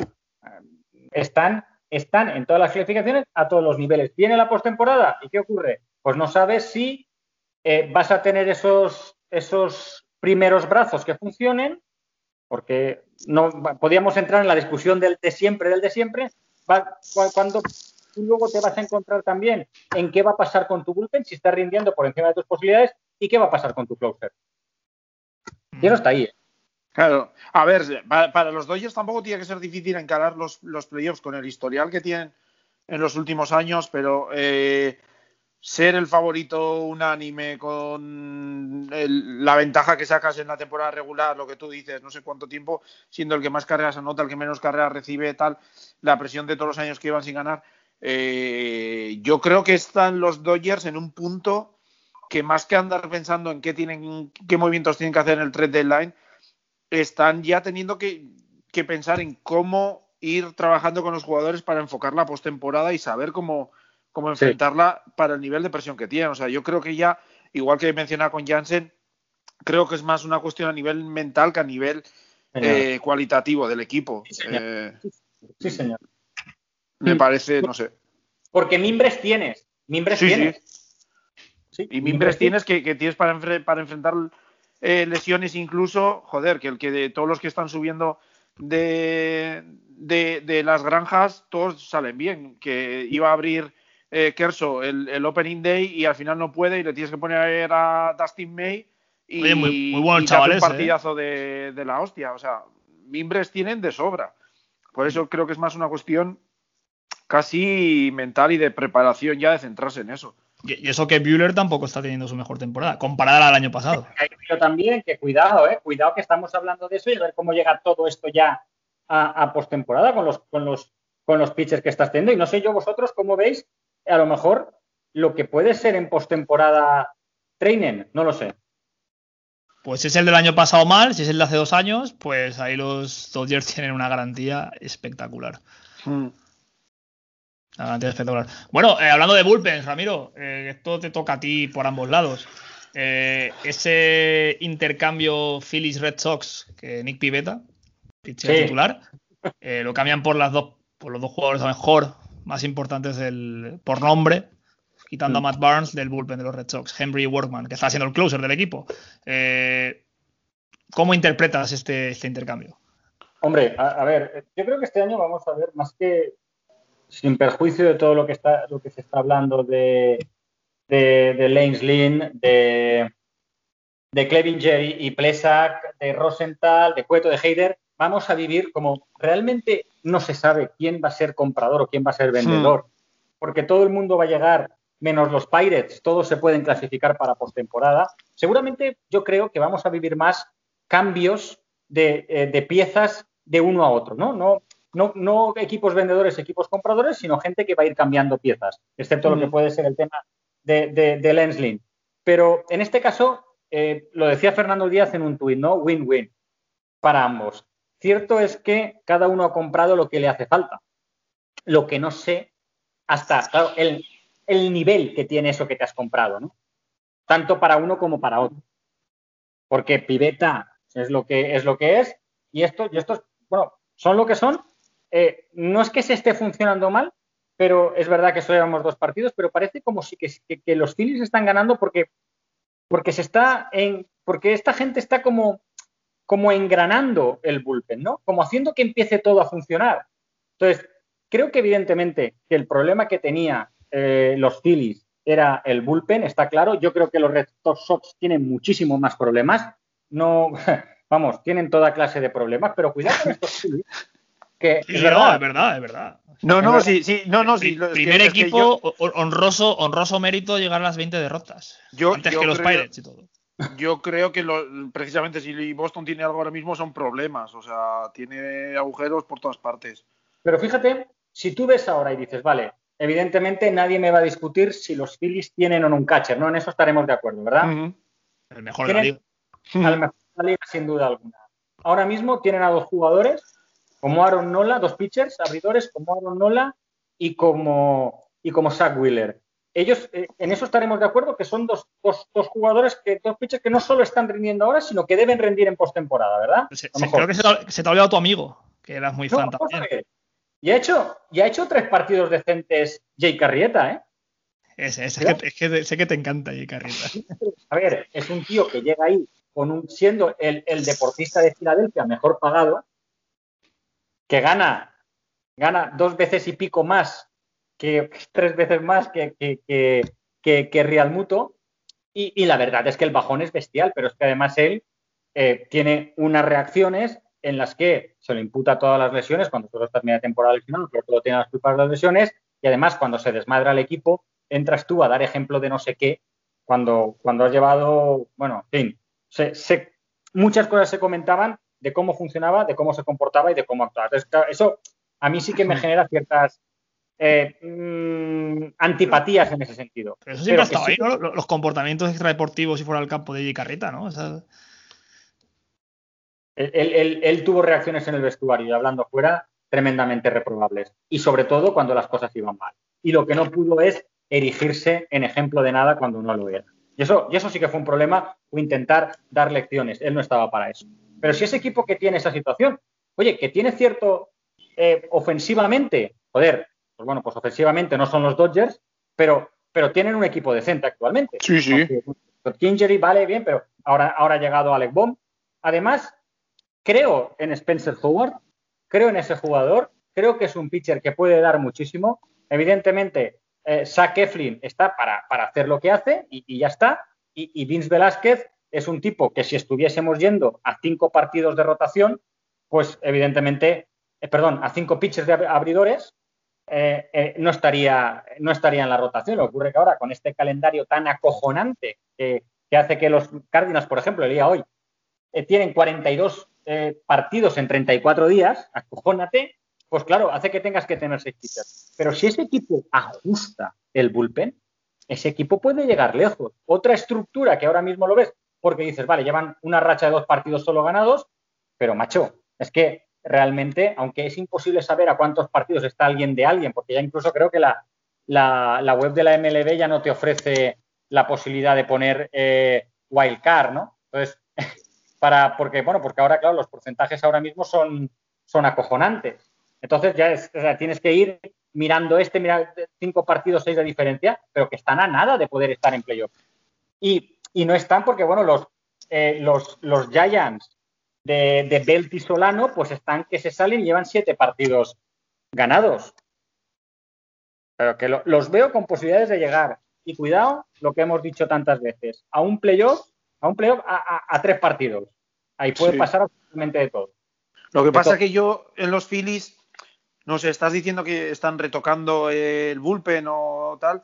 Están, están en todas las clasificaciones a todos los niveles. Viene la postemporada y ¿qué ocurre? Pues no sabes si eh, vas a tener esos, esos primeros brazos que funcionen, porque no podíamos entrar en la discusión del de siempre, del de siempre, va- cuando tú luego te vas a encontrar también en qué va a pasar con tu bullpen, si estás rindiendo por encima de tus posibilidades, y qué va a pasar con tu closer. Y eso está ahí. ¿eh? Claro, a ver, para, los Dodgers tampoco tiene que ser difícil encarar los, los playoffs con el historial que tienen en los últimos años, pero eh, ser el favorito unánime con la ventaja que sacas en la temporada regular, lo que tú dices, no sé cuánto tiempo, siendo el que más carreras anota, el que menos carreras recibe, tal, la presión de todos los años que iban sin ganar, eh, yo creo que están los Dodgers en un punto que más que andar pensando en qué tienen, qué movimientos tienen que hacer en el trade deadline, están ya teniendo que, que pensar en cómo ir trabajando con los jugadores para enfocar la postemporada y saber cómo, cómo Sí. enfrentarla para el nivel de presión que tienen. O sea, yo creo que ya, igual que mencionaba con Jansen, creo que es más una cuestión a nivel mental que a nivel eh, cualitativo del equipo. Sí, señor. Eh, Sí, señor. me parece, no sé. Porque mimbres tienes. Mimbres Sí, tienes. Sí, Y mimbres tienes que, que tienes para, enfre- para enfrentar eh, lesiones incluso, joder, que el que de todos los que están subiendo de, de, de las granjas, todos salen bien. Que iba a abrir eh, Kerso el, el Opening Day y al final no puede y le tienes que poner a Dustin May y, Oye, muy- muy buenos y hace un chavales, ¿eh? partidazo de, de la hostia. O sea, mimbres tienen de sobra. Por eso creo que es más una cuestión casi mental y de preparación ya de centrarse en eso. Y, y eso que Bueller tampoco está teniendo su mejor temporada, comparada al año pasado. Yo también, que cuidado, eh, cuidado que estamos hablando de eso y a ver cómo llega todo esto ya a, a postemporada con los, con los con los pitchers que estás teniendo. Y no sé yo vosotros cómo veis, a lo mejor lo que puede ser en postemporada training, no lo sé. Pues si es el del año pasado mal, si es el de hace dos años, pues ahí los Dodgers tienen una garantía espectacular. Mm. Garantía espectacular. Bueno, eh, hablando de bullpens, Ramiro, eh, esto te toca a ti por ambos lados. Eh, ese intercambio Phillies Red Sox que Nick Pivetta, pitcher Sí. titular, lo cambian por las dos, por los dos jugadores a lo mejor más importantes del, por nombre, quitando a Mm. Matt Barnes del bullpen de los Red Sox, Henry Workman, que está siendo el closer del equipo. ¿Cómo interpretas este, este intercambio? Hombre, a, a ver, yo creo que este año vamos a ver más que sin perjuicio de todo lo que está, lo que se está hablando de, de, de Lanes Lynn, de, de Clevinger y, Plesak, de Rosenthal, de Cueto, de Heider, vamos a vivir como realmente no se sabe quién va a ser comprador o quién va a ser vendedor, porque todo el mundo va a llegar, menos los Pirates, todos se pueden clasificar para postemporada. Seguramente yo creo que vamos a vivir más cambios de, eh, de piezas de uno a otro, ¿no? No, no, no equipos vendedores, equipos compradores, sino gente que va a ir cambiando piezas, excepto lo que puede ser el tema de, de, de Lensling. Pero en este caso, eh, lo decía Fernando Díaz en un tuit, ¿no? Win-win para ambos. Cierto es que cada uno ha comprado lo que le hace falta. Lo que no sé hasta claro, el, el nivel que tiene eso que te has comprado, ¿no? Tanto para uno como para otro. Porque pibeta es lo que es, lo que es y esto, y estos, bueno, son lo que son. Eh, no es que se esté funcionando mal, pero es verdad que solo llevamos dos partidos, pero parece como si que, los Phillies están ganando porque, porque se está en, porque esta gente está como, como engranando el bullpen, ¿no? Como haciendo que empiece todo a funcionar. Entonces, creo que evidentemente que el problema que tenía eh, los Phillies era el bullpen, está claro. Yo creo que los Red Sox tienen muchísimos más problemas. No, vamos, tienen toda clase de problemas, pero cuidado con estos. Que Sí, es no, verdad, es verdad, es verdad. No, no, verdad. sí, sí, no, no, sí. Es que- primer es que equipo yo- honroso, honroso mérito llegar a las 20 derrotas. Yo- antes yo que los creo- Pirates y todo. Yo creo que lo- precisamente si Boston tiene algo ahora mismo son problemas, o sea, tiene agujeros por todas partes. Pero fíjate, si tú ves ahora y dices, vale, evidentemente nadie me va a discutir si los Phillies tienen o no un catcher, ¿no? En eso estaremos de acuerdo, ¿verdad? Ujú. El mejor de la liga. Al mejor de la liga, sin duda alguna. Ahora mismo tienen a dos jugadores, como Aaron Nola, dos pitchers, abridores, como Aaron Nola y como, y como Zach Wheeler. Ellos, eh, en eso estaremos de acuerdo, que son dos, dos, dos jugadores, que, dos pitchers que no solo están rindiendo ahora, sino que deben rendir en postemporada, ¿verdad? Se- creo que se te, ha- se te ha olvidado tu amigo, que eras muy No, fan también. Y ha hecho, y ha hecho tres partidos decentes Jay Carrieta, ¿eh? Es, que, es que sé que te encanta Jay Carrieta. A ver, es un tío que llega ahí con un, siendo el, el deportista de Filadelfia mejor pagado, que gana, gana dos veces y pico más, que tres veces más que, que, que, que- Muto. Y, y la verdad es que el bajón es bestial, pero es que además él eh, tiene unas reacciones en las que se le imputa todas las lesiones, cuando solo está media temporada lesionado, pero todo tiene las culpas de las lesiones, y además cuando se desmadra el equipo, entras tú a dar ejemplo de no sé qué, cuando, cuando has llevado, bueno, en fin, muchas cosas se comentaban de cómo funcionaba, de cómo se comportaba y de cómo actuaba. Entonces, claro, eso a mí sí que me genera ciertas eh, mm, antipatías en ese sentido. Pero eso siempre Pero ha estado sí ahí, ¿no? Los comportamientos extradeportivos y fuera del campo de Jay Carrieta, ¿no? O sea, Él, él- él- él tuvo reacciones en el vestuario y hablando fuera tremendamente reprobables. Y sobre todo cuando las cosas iban mal. Y lo que no pudo es erigirse en ejemplo de nada cuando no lo era. Y eso, y eso sí que fue un problema, o intentar dar lecciones. Él no estaba para eso. Pero si ese equipo que tiene esa situación, oye, que tiene cierto eh, ofensivamente, joder, pues bueno, pues ofensivamente no son los Dodgers, pero, pero tienen un equipo decente actualmente. Sí, sí. Kingery vale bien, pero ahora, ahora ha llegado Alec Baum. Además, creo en Spencer Howard, creo en ese jugador, creo que es un pitcher que puede dar muchísimo. Evidentemente, eh, Zach Eflin está para, para hacer lo que hace y, y ya está. Y, y Vince Velázquez es un tipo que si estuviésemos yendo a cinco partidos de rotación, pues evidentemente, eh, perdón, a cinco pitchers de ab- abridores, eh, eh, no, estaría, no estaría en la rotación. Lo que ocurre que ahora, con este calendario tan acojonante que, hace que los Cardinals, por ejemplo, el día hoy, tienen 42 eh, partidos en 34 días, acojónate, pues claro, hace que tengas que tener seis pitchers. Pero si ese equipo ajusta el bullpen, ese equipo puede llegar lejos. Otra estructura que ahora mismo lo ves, porque dices, vale, llevan una racha de dos partidos solo ganados, pero macho, es que realmente, aunque es imposible saber a cuántos partidos está alguien de alguien, porque ya incluso creo que la, la, web de la MLB ya no te ofrece la posibilidad de poner eh, wildcard, ¿no? Entonces, para, porque, bueno, porque ahora, claro, los porcentajes ahora mismo son, son acojonantes. Entonces ya es, o sea, tienes que ir mirando este, mira, cinco partidos, seis de diferencia, pero que están a nada de poder estar en playoff. Y, y no están porque, bueno, los, eh, los, los Giants de, de Belt y Solano, pues están que se salen y llevan siete partidos ganados. Pero que lo- los veo con posibilidades de llegar. Y cuidado, lo que hemos dicho tantas veces, a un playoff, a un playoff a, a- a tres partidos. Ahí puede Sí. pasar absolutamente de todo. Lo que De pasa es que yo en los Phillies, no sé, estás diciendo que están retocando el bullpen o tal.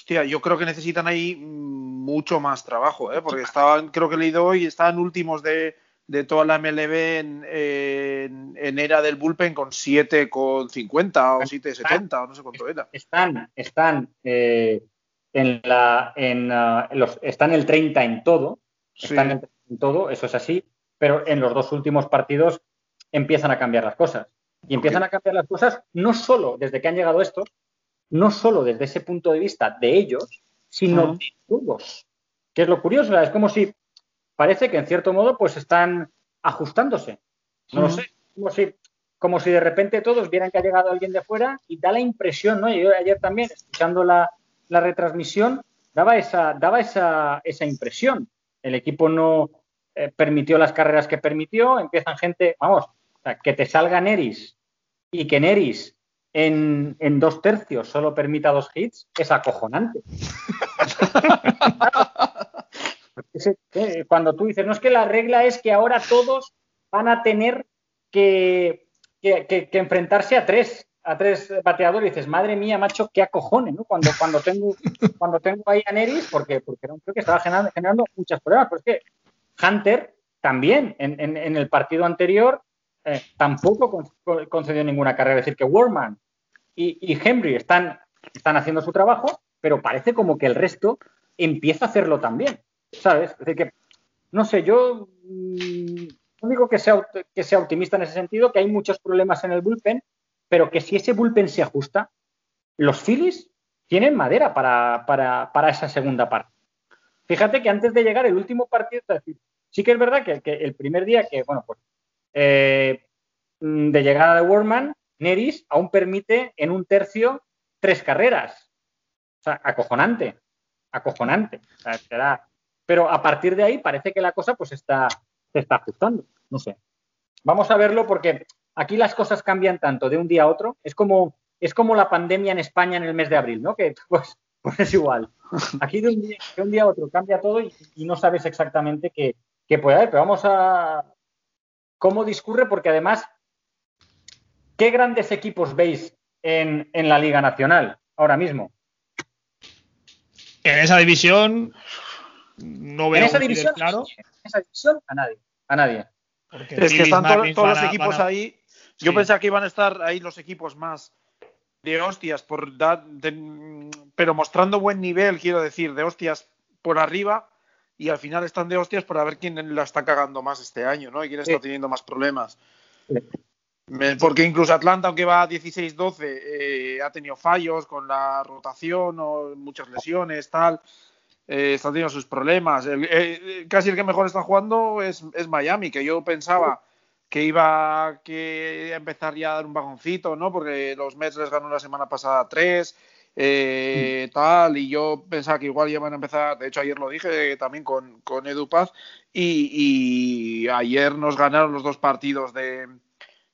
Hostia, yo creo que necesitan ahí mm, mucho más trabajo, ¿eh? porque estaban, creo que he leído hoy, estaban últimos de, de toda la MLB en, en, en era del bullpen con 7,50 o 7,70 o no sé cuánto era. Están, están, eh, en la, en, ah, los, están el 30 en todo. Sí. están en en todo, eso es así, pero en los dos últimos partidos empiezan a cambiar las cosas. Y empiezan a cambiar las cosas no solo desde que han llegado estos, no solo desde ese punto de vista de ellos, sino de todos. Que es lo curioso, es como si parece que en cierto modo pues están ajustándose. No lo sé, como si, como si de repente todos vieran que ha llegado alguien de fuera y da la impresión, ¿no? Yo ayer también, escuchando la, la retransmisión, daba esa, daba esa, esa impresión. El equipo no eh, permitió las carreras que permitió, empiezan gente, vamos, o sea, que te salga Neris y que Neris en, en dos tercios solo permita dos hits, es acojonante. Eh, Cuando tú dices, no es que la regla es que ahora todos van a tener que, que- enfrentarse a tres, a tres bateadores, y dices, madre mía, macho, qué acojones, ¿no? Cuando, cuando tengo, cuando tengo ahí a Neris, porque, porque era que estaba generando, generando muchos problemas, pero es que Hunter también en- en el partido anterior eh, tampoco con- concedió ninguna carrera. Es decir, que Warman y, Henry están, están haciendo su trabajo, pero parece como que el resto empieza a hacerlo también. ¿Sabes? Es decir, que, no sé, yo mm, no digo que sea, que sea optimista en ese sentido, que hay muchos problemas en el bullpen, pero que si ese bullpen se ajusta, los Phillies tienen madera para, para- para esa segunda parte. Fíjate que antes de llegar el último partido, sí que es verdad que, que el primer día que, bueno, pues eh, mm, de llegada de Warman, Neris aún permite en un tercio tres carreras. O sea, acojonante, acojonante. O sea, da- Pero a partir de ahí parece que la cosa pues está, se está ajustando. No sé. Vamos a verlo porque aquí las cosas cambian tanto de un día a otro. Es como, es como la pandemia en España en el mes de abril, ¿no? Que pues, pues es igual. Aquí de un día, de un día a otro cambia todo y, y no sabes exactamente qué, qué puede haber. Pero vamos a cómo discurre porque además, ¿qué grandes equipos veis en, en la Liga Nacional ahora mismo? En esa división no veo En esa división, claro. en esa división a nadie, a nadie. porque Es que están to- todos los a- equipos a- ahí. Yo Sí. pensaba que iban a estar ahí los equipos más de hostias, por de- pero mostrando buen nivel, quiero decir, de hostias por arriba. Y al final están de hostias por a ver quién la está cagando más este año, ¿no? Y quién está teniendo más problemas. Porque incluso Atlanta, aunque va a 16-12, eh, ha tenido fallos con la rotación o muchas lesiones, tal. Eh, está teniendo sus problemas. El- eh, casi el que mejor está jugando es, es Miami, que yo pensaba que iba a que empezar ya a dar un bajoncito, ¿no? Porque los Mets les ganó la semana pasada tres, eh, tal, y yo pensaba que igual iban a empezar, de hecho ayer lo dije también con, con Edu Paz, y, ayer nos ganaron los dos partidos de,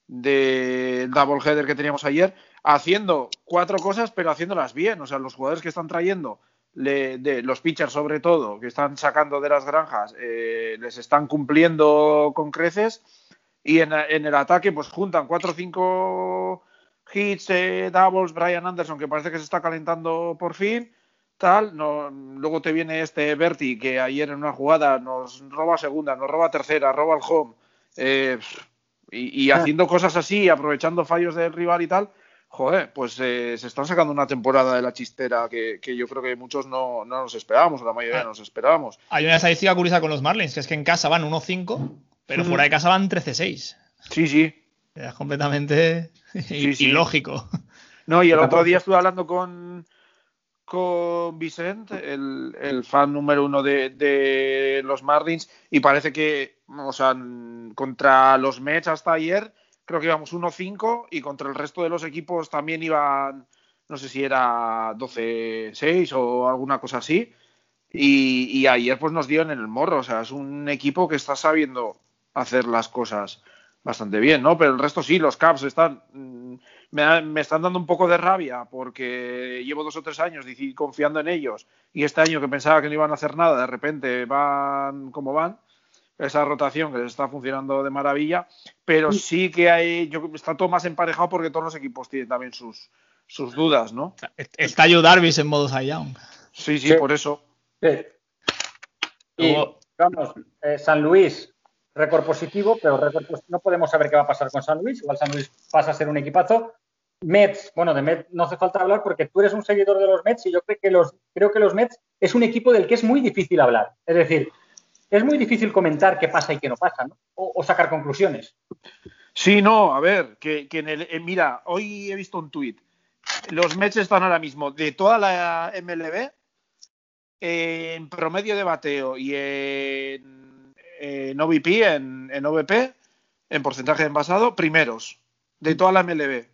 de double header que teníamos ayer, haciendo cuatro cosas, pero haciéndolas bien. O sea, los jugadores que están trayendo, los pitchers sobre todo, que están sacando de las granjas, eh, les están cumpliendo con creces. Y en, en el ataque, pues juntan cuatro o cinco hits, eh, doubles, Brian Anderson, que parece que se está calentando por fin. Tal, no, luego te viene este Berti, que ayer en una jugada nos roba segunda, nos roba tercera, roba el home. eh, y, y haciendo cosas así, aprovechando fallos del rival y tal, joder, pues eh, se están sacando una temporada de la chistera que, que yo creo que muchos no, no nos esperábamos, o la mayoría no nos esperábamos. Hay una estadística curiosa con los Marlins, que es que en casa van 1-5, pero fuera de casa van 13-6. Sí, sí. Es completamente Sí, sí. ilógico. No, y el otro día estuve hablando con, con Vicente, el, el fan número uno de, de los Marlins, y parece que, o sea, contra los Mets hasta ayer, creo que íbamos 1-5, y contra el resto de los equipos también iban, no sé si era 12-6 o alguna cosa así. Y, y ayer pues nos dieron en el morro, o sea, es un equipo que está sabiendo hacer las cosas bastante bien, ¿no? Pero el resto sí, los Caps están, mm, me, me están dando un poco de rabia porque llevo dos o tres años confiando en ellos y este año que pensaba que no iban a hacer nada, de repente van como van. Esa rotación que les está funcionando de maravilla, pero sí que hay, yo, está todo más emparejado porque todos los equipos tienen también sus, sus dudas, ¿no? Está Yu Darvish en modo Young. Sí, sí, Sí. por eso. Sí. Y vamos, eh, San Luis, récord positivo, pero récord pos- no podemos saber qué va a pasar con San Luis. Igual San Luis pasa a ser un equipazo. Mets, bueno, de Mets no hace falta hablar porque tú eres un seguidor de los Mets y yo creo que los, creo que los Mets es un equipo del que es muy difícil hablar. Es decir, es muy difícil comentar qué pasa y qué no pasa, ¿no? O, sacar conclusiones. Sí, no, a ver, que, que en el, eh, mira, hoy he visto un tuit. Los Mets están ahora mismo de toda la MLB en promedio de bateo y en, en OVP, en, OVP, en porcentaje de envasado, primeros de toda la MLB.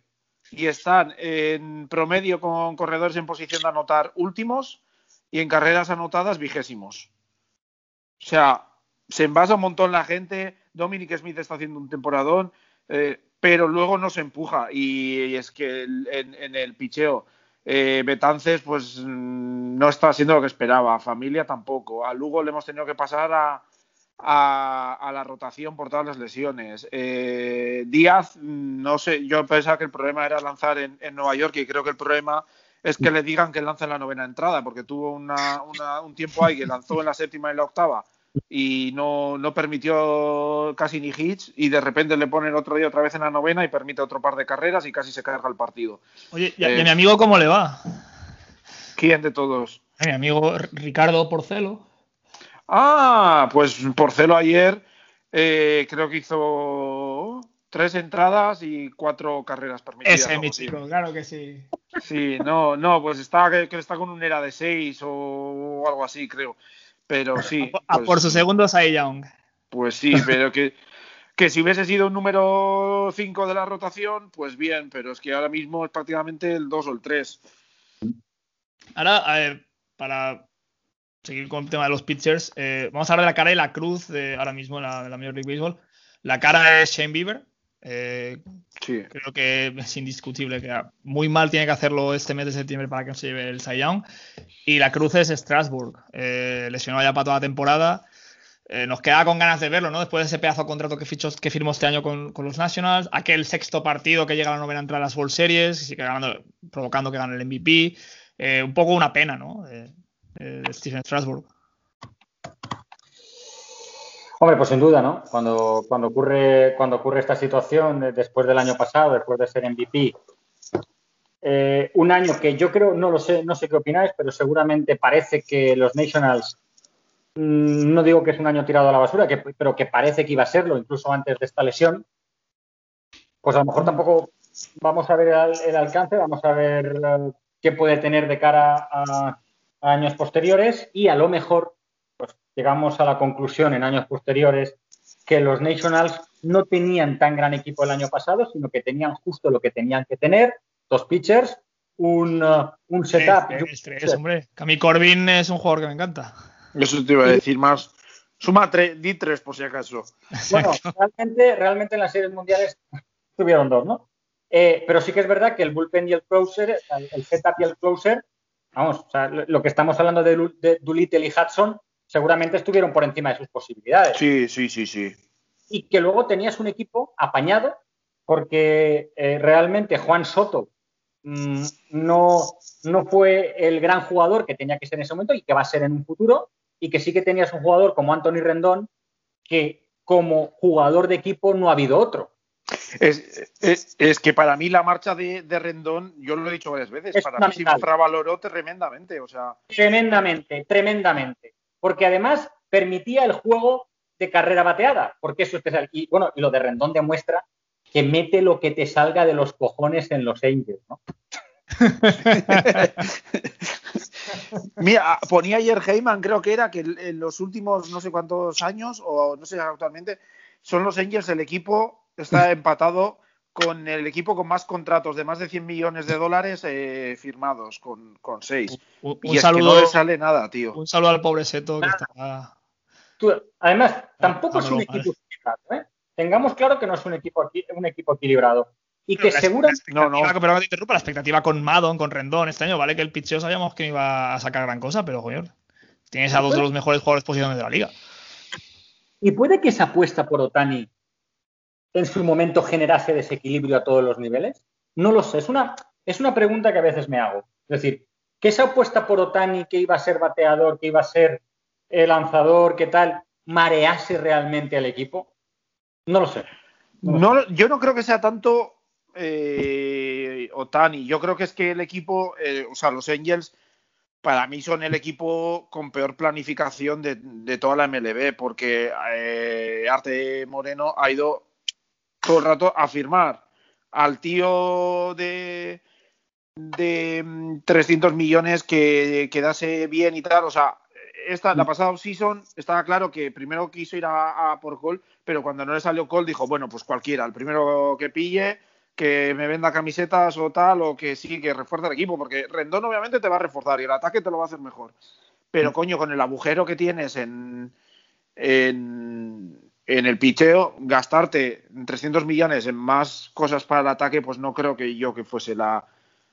Y están en promedio con corredores en posición de anotar últimos y en carreras anotadas vigésimos. O sea, se envasa un montón la gente. Dominic Smith está haciendo un temporadón, eh, pero luego no se empuja. Y, es que en el picheo, eh, Betances, pues mm, no está haciendo lo que esperaba. Familia tampoco. A Lugo le hemos tenido que pasar a, a, a la rotación por todas las lesiones. Eh, Díaz, no sé, yo pensaba que el problema era lanzar en, en Nueva York y creo que el problema es que le digan que lance en la novena entrada, porque tuvo una- una- un tiempo ahí que lanzó en la séptima y en la octava y no, no permitió casi ni hits y de repente le ponen otro día otra vez en la novena y permite otro par de carreras y casi se carga el partido. Oye, ¿y a, Eh. y a mi amigo cómo le va? ¿Quién de todos? A mi amigo Ricardo Porcelo. Ah, pues Porcelo ayer eh, creo que hizo tres entradas y cuatro carreras permitidas. Ese, chico, claro que sí. Sí, no, no, pues está que, que está con un era de seis o algo así, creo. Pero sí. A pues- por su segundo Cy Young. Pues sí, pero que, que si hubiese sido un número 5 de la rotación, pues bien, pero es que ahora mismo es prácticamente el 2 o el 3. Ahora, a ver, para seguir con el tema de los pitchers, eh, vamos a hablar de la cara y la cruz de ahora mismo en la, de la Major League Baseball. La cara es Shane Bieber. eh, Sí. creo que es indiscutible que muy mal tiene que hacerlo este mes de septiembre para que no se lleve el Cy Young. Y la cruz es Strasbourg. Eh, lesionado ya para toda la temporada. Eh, nos queda con ganas de verlo, ¿no? Después de ese pedazo de contrato que, fichó, que firmó este año con, con los Nationals, aquel sexto partido que llega a la novena entrada de las World Series, y sigue ganando, provocando que gane el MVP. Eh, un poco una pena, ¿no? De, de Stephen Strasburg. Hombre, pues sin duda, ¿no? Cuando, cuando, ocurre, cuando ocurre esta situación de- después del año pasado, después de ser MVP, eh, un año que yo creo, no lo sé, no sé qué opináis, pero seguramente parece que los Nationals, mm, no digo que es un año tirado a la basura, que, pero que parece que iba a serlo, incluso antes de esta lesión, pues a lo mejor tampoco vamos a ver el, el alcance, vamos a ver eh, qué puede tener de cara a años posteriores y a lo mejor pues llegamos a la conclusión en años posteriores que los Nationals no tenían tan gran equipo el año pasado, sino que tenían justo lo que tenían que tener, dos pitchers, un, uh, un setup. un- Tres, tres, hombre. Cami Corbin es un jugador que me encanta. Eso te iba a decir más. Suma tres, di 3 por si acaso. Bueno, realmente, realmente en las series mundiales tuvieron dos, ¿no? Eh, pero sí que es verdad que el bullpen y el closer, el setup y el closer, vamos, o sea, lo, que estamos hablando de, de Doolittle y Hudson, seguramente estuvieron por encima de sus posibilidades. Sí, sí, sí, sí. y que luego tenías un equipo apañado porque eh, realmente Juan Soto mm, no, no fue el gran jugador que tenía que ser en ese momento y que va a ser en un futuro y que sí que tenías un jugador como Anthony Rendón que como jugador de equipo no ha habido otro. Es, es, es que para mí la marcha de, de Rendón, yo lo he dicho varias veces, Es para mí se infravaloró tremendamente. O sea, Tremendamente, tremendamente. Porque además permitía el juego de carrera bateada, porque eso es especial. Y bueno, y lo de Rendón demuestra que mete lo que te salga de los cojones en los Angels, ¿no? Mira, ponía ayer Heyman, creo que era que en los últimos no sé cuántos años, o no sé actualmente, son los Angels el equipo, está empatado con el equipo con más contratos de más de 100 millones de dólares eh, firmados, con, con seis. Un, Y un es saludo, que no le sale nada, tío. un saludo al pobre Seto que está. Tú- además, tampoco es un equipo equilibrado. ¿eh? Tengamos claro que no es un equipo, equi- un equipo equilibrado. Y que expectativa- No, no. Pero que te interrumpa, la expectativa con Madon, con Rendón este año, vale que el pitcheo sabíamos que no iba a sacar gran cosa, pero joder, tienes a dos de los mejores jugadores posiciones de la liga. Y puede que esa apuesta por Otani en su momento generase desequilibrio a todos los niveles. No lo sé. Es una, es una pregunta que a veces me hago. Es decir, que esa apuesta por Otani, que iba a ser bateador, que iba a ser eh, lanzador, que tal, marease realmente al equipo. No lo sé. No, yo no creo que sea tanto eh, Otani. Yo creo que es que el equipo, eh, o sea, los Angels, para mí son el equipo con peor planificación de, de toda la MLB, porque eh, Arte Moreno ha ido todo el rato a firmar al tío de, de mm, 300 millones que quedase bien y tal. O sea, esta, la pasada season estaba claro que primero quiso ir a, a por Cole, pero cuando no le salió Cole dijo, bueno, pues cualquiera, el primero que pille, que me venda camisetas o tal, o que sí, que refuerce el equipo, porque Rendón obviamente te va a reforzar y el ataque te lo va a hacer mejor. Pero coño, con el agujero que tienes en, en, en el picheo, gastarte 300 millones en más cosas para el ataque, pues no creo que yo que fuese la,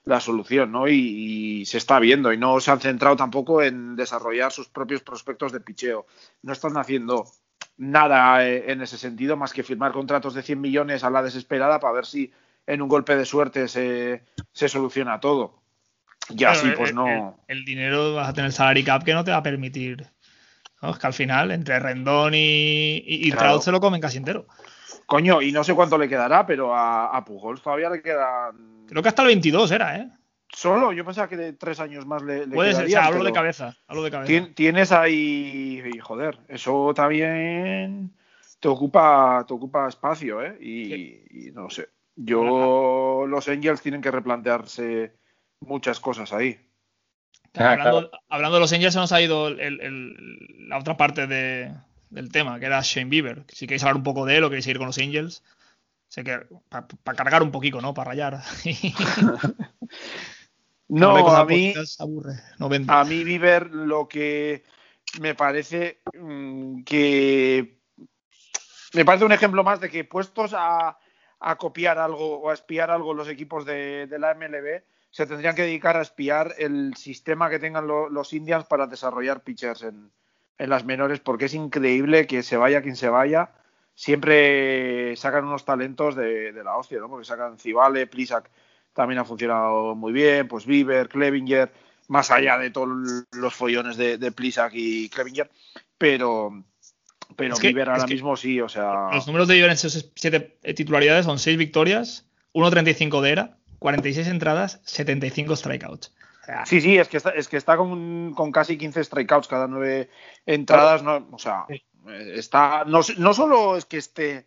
la solución, ¿no? Y, y, se está viendo y no se han centrado tampoco en desarrollar sus propios prospectos de picheo. No están haciendo nada eh, en ese sentido más que firmar contratos de 100 millones a la desesperada para ver si en un golpe de suerte se, se soluciona todo. Y así, Pero pues el, no. El, el dinero vas a tener el salary cap que no te va a permitir. ¿No? Es que al final, entre Rendón y, y, y Claro. Trout se lo comen casi entero. Coño, y no sé cuánto le quedará, pero a, a Pujols todavía le quedan. Creo que hasta el 22 era, ¿eh? Solo, yo pensaba que de tres años más le, le Puede ser, o sea, hablo de cabeza. Hablo de cabeza. tien- Tienes ahí, joder, eso también te ocupa, te ocupa espacio, ¿eh? Y, y no sé. Yo, los Angels tienen que replantearse muchas cosas ahí. Ah, hablando, hablando de los Angels, se nos ha ido el- la otra parte de- del tema, que era Shane Bieber. Si queréis hablar un poco de él o queréis seguir con los Angels, sé que para cargar un poquito, ¿no? Para rayar. No, a mí, aburre, no a mí Bieber lo que me parece mm, que me parece un ejemplo más de que puestos a, a copiar algo o a espiar algo los equipos de, de la MLB se tendrían que dedicar a espiar el sistema que tengan lo- los Indians para desarrollar pitchers en, en las menores porque es increíble que se vaya quien se vaya siempre sacan unos talentos de, de la hostia, ¿no? Porque sacan Civale, Plisak también ha funcionado muy bien, pues Bieber, Clevinger, más allá de todos los follones de, de Plisak y Clevinger, pero pero Es que- Bieber ahora mismo sí, o sea, Los números de Bieber en sus siete titularidades son 6 victorias, 1.35 de era, 46 entradas, 75 strikeouts. Sí, sí, es que está, es que está con, con casi 15 strikeouts cada nueve entradas, no, o sea, está no, no solo es que esté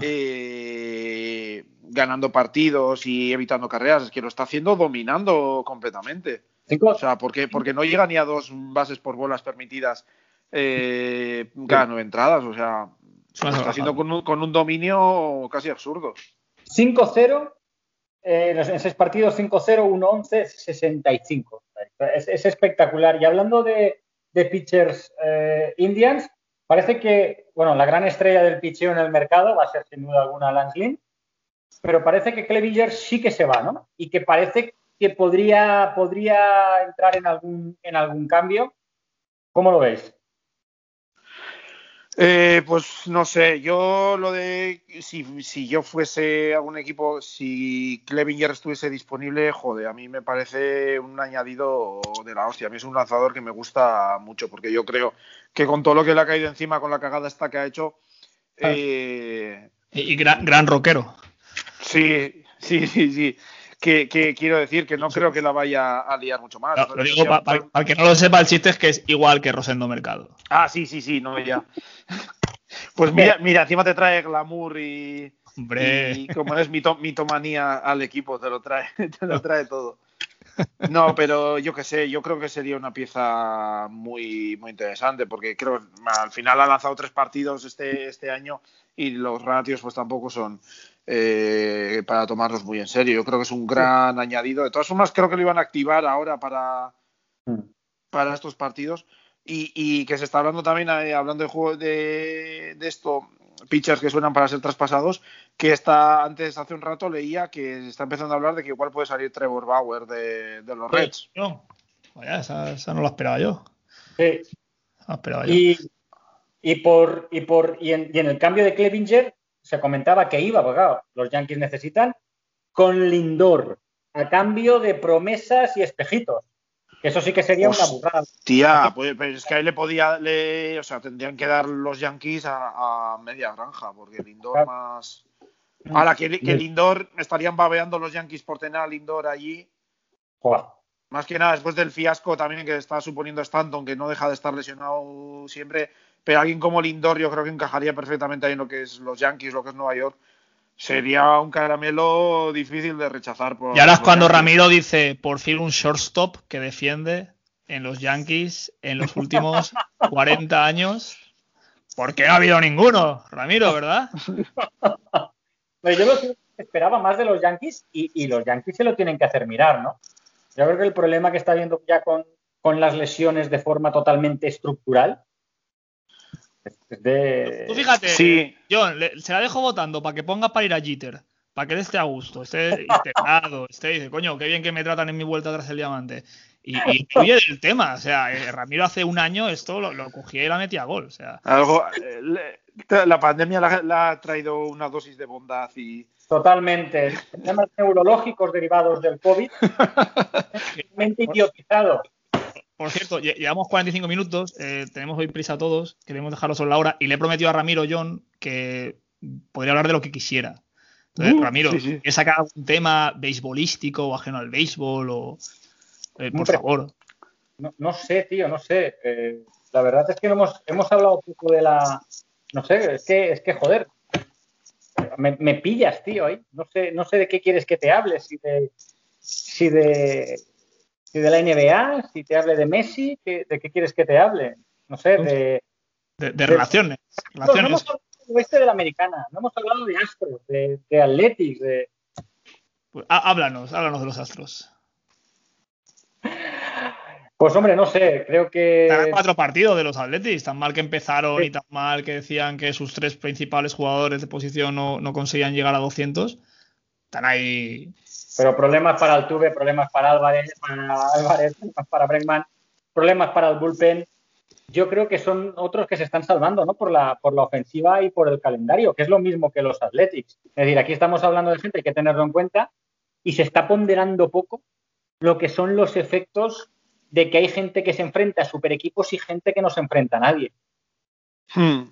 eh, ganando partidos y evitando carreras, es que lo está haciendo dominando completamente. Cinco, O sea, porque, porque no llega ni a dos bases por bolas permitidas eh, cada nueve entradas. O sea, lo está haciendo con un, con un dominio casi absurdo. 5-0, eh, en seis partidos 5-0, 1-11, 65. Es, es espectacular. Y hablando de, de pitchers eh, Indians, parece que, bueno, la gran estrella del pitcheo en el mercado va a ser sin duda alguna Lance pero parece que Clevinger sí que se va, ¿no? Y que parece que podría, podría entrar en algún, en algún cambio. ¿Cómo lo veis? Eh, pues no sé, yo lo de si, si yo fuese algún equipo, si Clevinger estuviese disponible, joder, a mí me parece un añadido de la hostia. A mí es un lanzador que me gusta mucho, porque yo creo que con todo lo que le ha caído encima, con la cagada esta que ha hecho, Ah. eh, Y, y gran, gran rockero. Sí, sí, sí, sí. Que, que quiero decir que no creo que la vaya a liar mucho más. No, lo digo para que no lo sepa, el chiste es que es igual que Rosendo Mercado. Ah, sí, sí, sí, no, ya. Pues mira, mira, encima te trae glamour y, Hombre, y como es mito, mitomanía al equipo, te lo trae, te lo trae todo. No, pero yo qué sé, yo creo que sería una pieza muy, muy interesante, porque creo que al final ha lanzado tres partidos este, este año y los ratios pues tampoco son eh, para tomarlos muy en serio. Yo creo que es un gran añadido. De todas formas, creo que lo iban a activar ahora para, para estos partidos. Y, y que se está hablando también, eh, hablando de juego de, de esto, pitchers que suenan para ser traspasados, que está antes, hace un rato, leía que se está empezando a hablar de que igual puede salir Trevor Bauer de, de los Reds. Vaya, esa, esa no la esperaba yo. Sí. No la esperaba yo. Y, y por, y, por, y, en, y en el cambio de Clevinger se comentaba que iba, porque claro, los Yankees necesitan, con Lindor, a cambio de promesas y espejitos. Eso sí que sería una burrada. Tía, pues, pues es que ahí le podía, le, o sea, tendrían que dar los Yankees a, a media granja, porque Lindor Claro. más. Ahora que, que Lindor estarían babeando los Yankees por tener a Lindor allí. Joder. Más que nada después del fiasco también que está suponiendo Stanton, que no deja de estar lesionado siempre, pero alguien como Lindor yo creo que encajaría perfectamente ahí en lo que es los Yankees, lo que es Nueva York. Sería un caramelo difícil de rechazar. Por, Y ahora es cuando Yankees. Ramiro dice, por fin un shortstop que defiende en los Yankees en los últimos 40 años. Porque no ha habido ninguno, Ramiro, ¿verdad? Pero yo lo que esperaba más de los Yankees y, y los Yankees se lo tienen que hacer mirar, ¿no? Yo creo que el problema que está habiendo ya con, con las lesiones de forma totalmente estructural es es de... Tú fíjate, Sí. John, le- se la dejo votando para que ponga para ir a Jeter, para que él esté a gusto, esté integrado, esté, dice, coño, qué bien que me tratan en mi vuelta tras el diamante. Y, y huye del tema, o sea, eh, Ramiro hace un año esto lo, lo cogía y la metía a gol, o sea. Algo, eh, le- la pandemia la, la ha traído una dosis de bondad y Totalmente. Temas neurológicos derivados del COVID. Totalmente idiotizado. Por cierto, lle- llevamos 45 minutos, eh, tenemos hoy prisa todos, queremos dejarlo sobre la hora y le he prometido a Ramiro John que podría hablar de lo que quisiera. Entonces, Uh, Ramiro, sí, sí. ¿quieres sacar algún tema beisbolístico o ajeno al béisbol? O, eh, por Hombre. favor. No, no sé, tío, no sé. Eh, la verdad es que no hemos, hemos hablado un poco de la. No sé, es que, es que joder. Me, me pillas, tío, ahí. No sé, no sé de qué quieres que te hable. Si de, si de, si de la NBA, si te hable de Messi, ¿qué- ¿de qué quieres que te hable? No sé, de. De, de relaciones. No, hemos hablado del oeste de la americana, no hemos hablado de Astros, de, de Athletics, de. Pues, há- háblanos, háblanos de los astros. Pues hombre, no sé, creo que. Ganan cuatro partidos de los Athletics, tan mal que empezaron Sí. y tan mal que decían que sus tres principales jugadores de posición no, no conseguían llegar a 200. Están ahí. Pero problemas para Altuve, problemas para Álvarez, para Álvarez, problemas para Bregman, problemas para el bullpen. Yo creo que son otros que se están salvando, ¿no? Por la, por la ofensiva y por el calendario, que es lo mismo que los Athletics. Es decir, aquí estamos hablando de gente, hay que tenerlo en cuenta, y se está ponderando poco lo que son los efectos de que hay gente que se enfrenta a super equipos y gente que no se enfrenta a nadie. Hmm.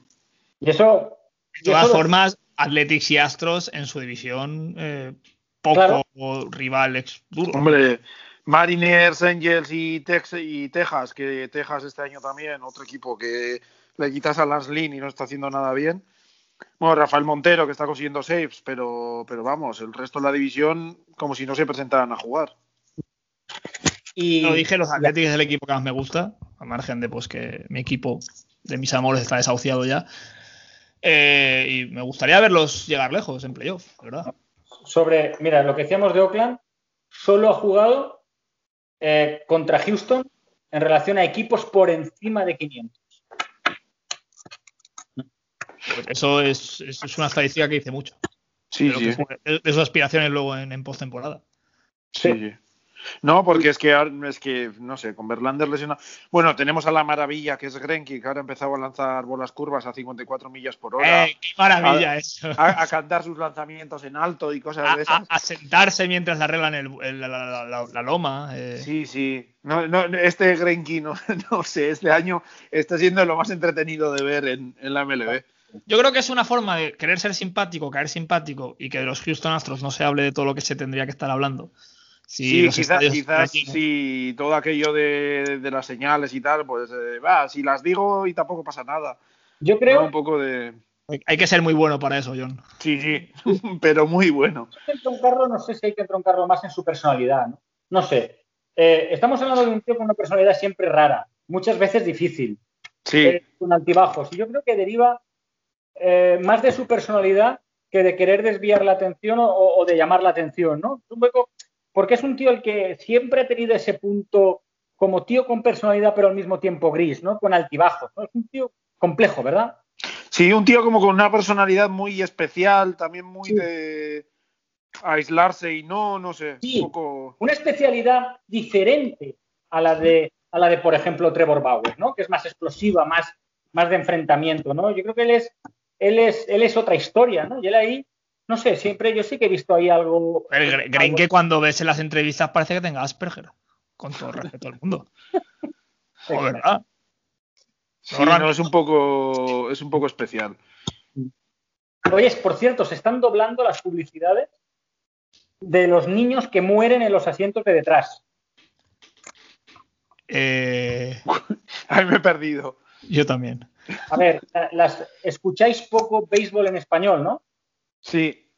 Y eso. De todas eso- formas, Athletics y Astros en su división, eh, poco Claro. rival ex duro. Hombre, Mariners, Angels y, Tex y Texas, que Texas este año también, otro equipo que le quitas a Lance Lynn y no está haciendo nada bien. Bueno, Rafael Montero, que está consiguiendo saves, pero, pero vamos, el resto de la división como si no se presentaran a jugar. y, Lo dije, los Athletics es el equipo que más me gusta, a margen de pues que mi equipo de mis amores está desahuciado ya. Eh, y me gustaría verlos llegar lejos en playoff, la ¿verdad? sobre, mira, lo que decíamos de Oakland, solo ha jugado eh, contra Houston en relación a equipos por encima de 500. Pues eso es, es- es una estadística que dice mucho. Sí, de, lo que de sus aspiraciones luego en, en postemporada. Sí, sí. No, porque es que, es que, no sé, con Verlander lesionado. Bueno, tenemos a la maravilla que es Grenky, que ahora ha empezado a lanzar bolas curvas a 54 millas por hora. ¡Eh, ¡Qué maravilla eso! A, a cantar sus lanzamientos en alto y cosas A, de a- esas. a sentarse mientras le arreglan el- el- la, la- la- la loma. eh. Sí, sí. No, no, este Grenky, no, no sé, este año está siendo lo más entretenido de ver en, en la MLB. Yo creo que es una forma de querer ser simpático, caer simpático y que de los Houston Astros no se hable de todo lo que se tendría que estar hablando. Sí, quizás, quizás ¿no? sí, todo aquello de, de las señales y tal, pues eh, va, si las digo y tampoco pasa nada. Yo ¿no? creo Un poco de... Hay- que ser muy bueno para eso, John. Sí, sí, pero muy bueno. que entroncarlo, no sé si hay que entroncarlo más en su personalidad, ¿no? No sé. Eh, estamos hablando de un tío con una personalidad siempre rara, muchas veces difícil, Sí, eh, con altibajos. Y yo creo que deriva eh, más de su personalidad que de querer desviar la atención o, o de llamar la atención, ¿no? Un poco- porque es un tío el que siempre ha tenido ese punto como tío con personalidad, pero al mismo tiempo gris, ¿no? Con altibajos. ¿no? Es un tío complejo, ¿verdad? sí, un tío como con una personalidad muy especial, también muy Sí. de aislarse y no, no sé, Sí. un poco... una especialidad diferente a la de, a la de por ejemplo, Trevor Bauer, ¿no? Que es más explosiva, más, más de enfrentamiento, ¿no? Yo creo que él es, él es, él es otra historia, ¿no? Y él ahí, no sé, siempre yo sí que he visto ahí algo. El Gre- Green algo- que cuando ves en las entrevistas parece que tenga Asperger. Con todo respeto al mundo. O verdad. Sí, no, es un poco, es un poco especial. Oye, por cierto, se están doblando las publicidades de los niños que mueren en los asientos de detrás. Eh, Ahí me he perdido. yo también. A ver, la- las, escucháis poco béisbol en español, ¿no? Sí.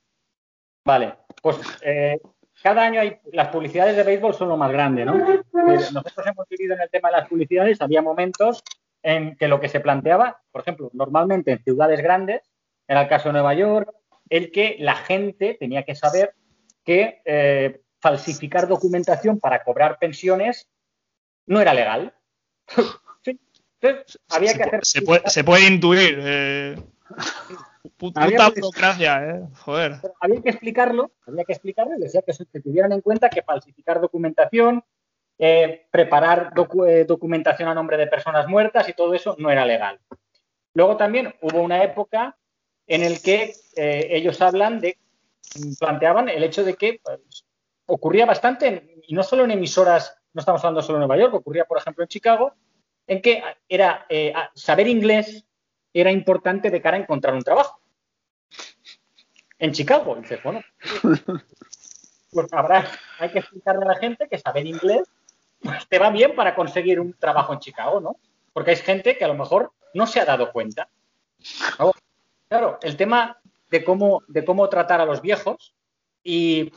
Vale, pues eh, cada año hay las publicidades de béisbol son lo más grande, ¿no? Eh, nosotros hemos vivido en el tema de las publicidades, había momentos en que lo que se planteaba, por ejemplo, normalmente en ciudades grandes, era el caso de Nueva York, el que la gente tenía que saber que eh, falsificar documentación para cobrar pensiones no era legal. Sí. Entonces, había se, que hacer se puede, se puede intuir. Eh, Había burocracia, eh. Joder. Pero había que explicarlo, había que explicarlo y decía que, se- que tuvieran en cuenta que falsificar documentación, eh, preparar docu- eh, documentación a nombre de personas muertas y todo eso no era legal. Luego también hubo una época en el que eh, ellos hablan de, planteaban el hecho de que pues, ocurría bastante, en- y no solo en emisoras, no estamos hablando solo de Nueva York, ocurría por ejemplo en Chicago, en que era saber inglés era importante de cara a encontrar un trabajo en Chicago. Dices, bueno, pues habrá, hay que explicarle a la gente que saber inglés pues, te va bien para conseguir un trabajo en Chicago, ¿no? Porque hay gente que a lo mejor no se ha dado cuenta. Claro, el tema de cómo, de cómo tratar a los viejos y,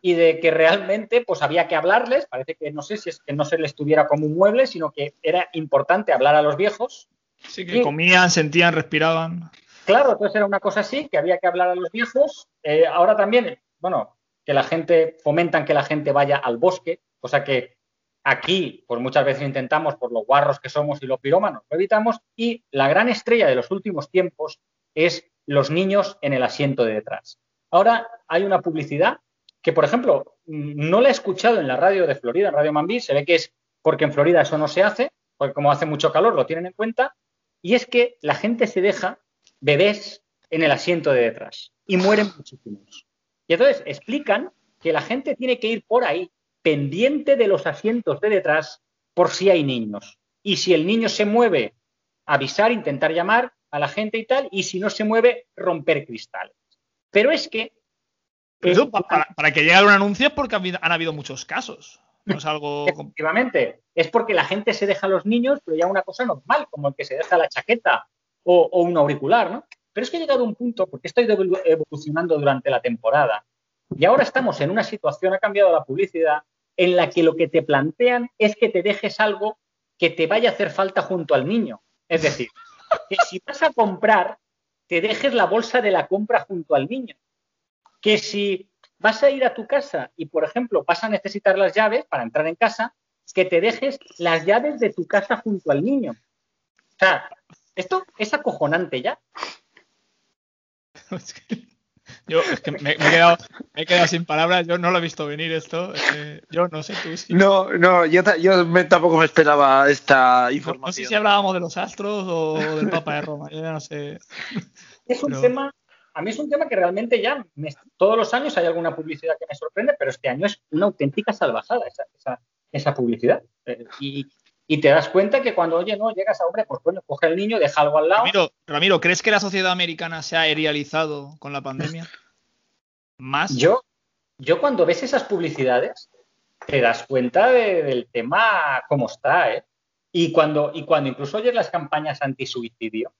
y de que realmente pues había que hablarles, parece que no sé si es que no se les tuviera como un mueble, sino que era importante hablar a los viejos Sí, que comían, sentían, respiraban. Claro, entonces era una cosa así, que había que hablar a los viejos. Eh, ahora también, bueno, que la gente, fomentan que la gente vaya al bosque, cosa que aquí, pues muchas veces intentamos, por los guarros que somos y los pirómanos, lo evitamos. Y la gran estrella de los últimos tiempos es los niños en el asiento de detrás. Ahora hay una publicidad que, por ejemplo, mm, no la he escuchado en la radio de Florida, en Radio Mambí, se ve que es porque en Florida eso no se hace, porque como hace mucho calor lo tienen en cuenta, y es que la gente se deja bebés en el asiento de detrás y mueren muchísimos. Y entonces explican que la gente tiene que ir por ahí pendiente de los asientos de detrás por si hay niños. Y si el niño se mueve, avisar, intentar llamar a la gente y tal, y si no se mueve, romper cristales. Pero es que... Pero para, para que llegue un anuncio es porque han habido muchos casos. Es algo. es porque la gente se deja a los niños, pero ya una cosa normal, como el que se deja la chaqueta o, un auricular, ¿no? Pero es que he llegado a un punto, porque estoy evolu- evolucionando durante la temporada, y ahora estamos en una situación, ha cambiado la publicidad, en la que lo que te plantean es que te dejes algo que te vaya a hacer falta junto al niño. Es decir, que si vas a comprar, te dejes la bolsa de la compra junto al niño. Que si vas a ir a tu casa y, por ejemplo, vas a necesitar las llaves para entrar en casa, que te dejes las llaves de tu casa junto al niño. O sea, esto es acojonante ya. Es que- yo es que me, me he quedado, me he quedado sin palabras. Yo no lo he visto venir esto. eh, yo no sé tú si. No, no, yo, yo me- tampoco me esperaba esta no- no sé información. si hablábamos de los astros o del Papa de Roma. Yo ya no sé. Es un Pero- tema, a mí es un tema que realmente ya, me- todos los años hay alguna publicidad que me sorprende, pero este año es una auténtica salvajada esa, esa, esa publicidad. Eh, y, y te das cuenta que cuando, oye, no, llegas a hombre, pues bueno, coge al niño, deja algo al lado. Ramiro, Ramiro, ¿crees que la sociedad americana se ha aerializado con la pandemia? ¿Más? Yo, yo cuando ves esas publicidades, te das cuenta de- del tema cómo está, ¿eh? Y cuando, y cuando incluso oyes las campañas anti-suicidio,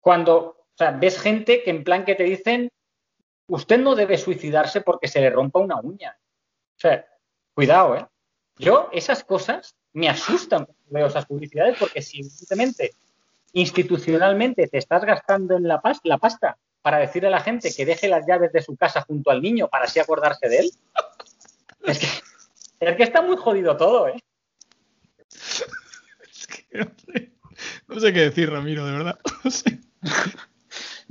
cuando ves gente que en plan que te dicen, usted no debe suicidarse porque se le rompa una uña. O sea, cuidado, ¿eh? Yo esas cosas me asustan cuando veo esas publicidades porque si evidentemente institucionalmente te estás gastando en la, pas- la pasta para decirle a la gente que deje las llaves de su casa junto al niño para así acordarse de él, es que, es que está muy jodido todo, ¿eh? No, sé, qué decir, Ramiro, de verdad.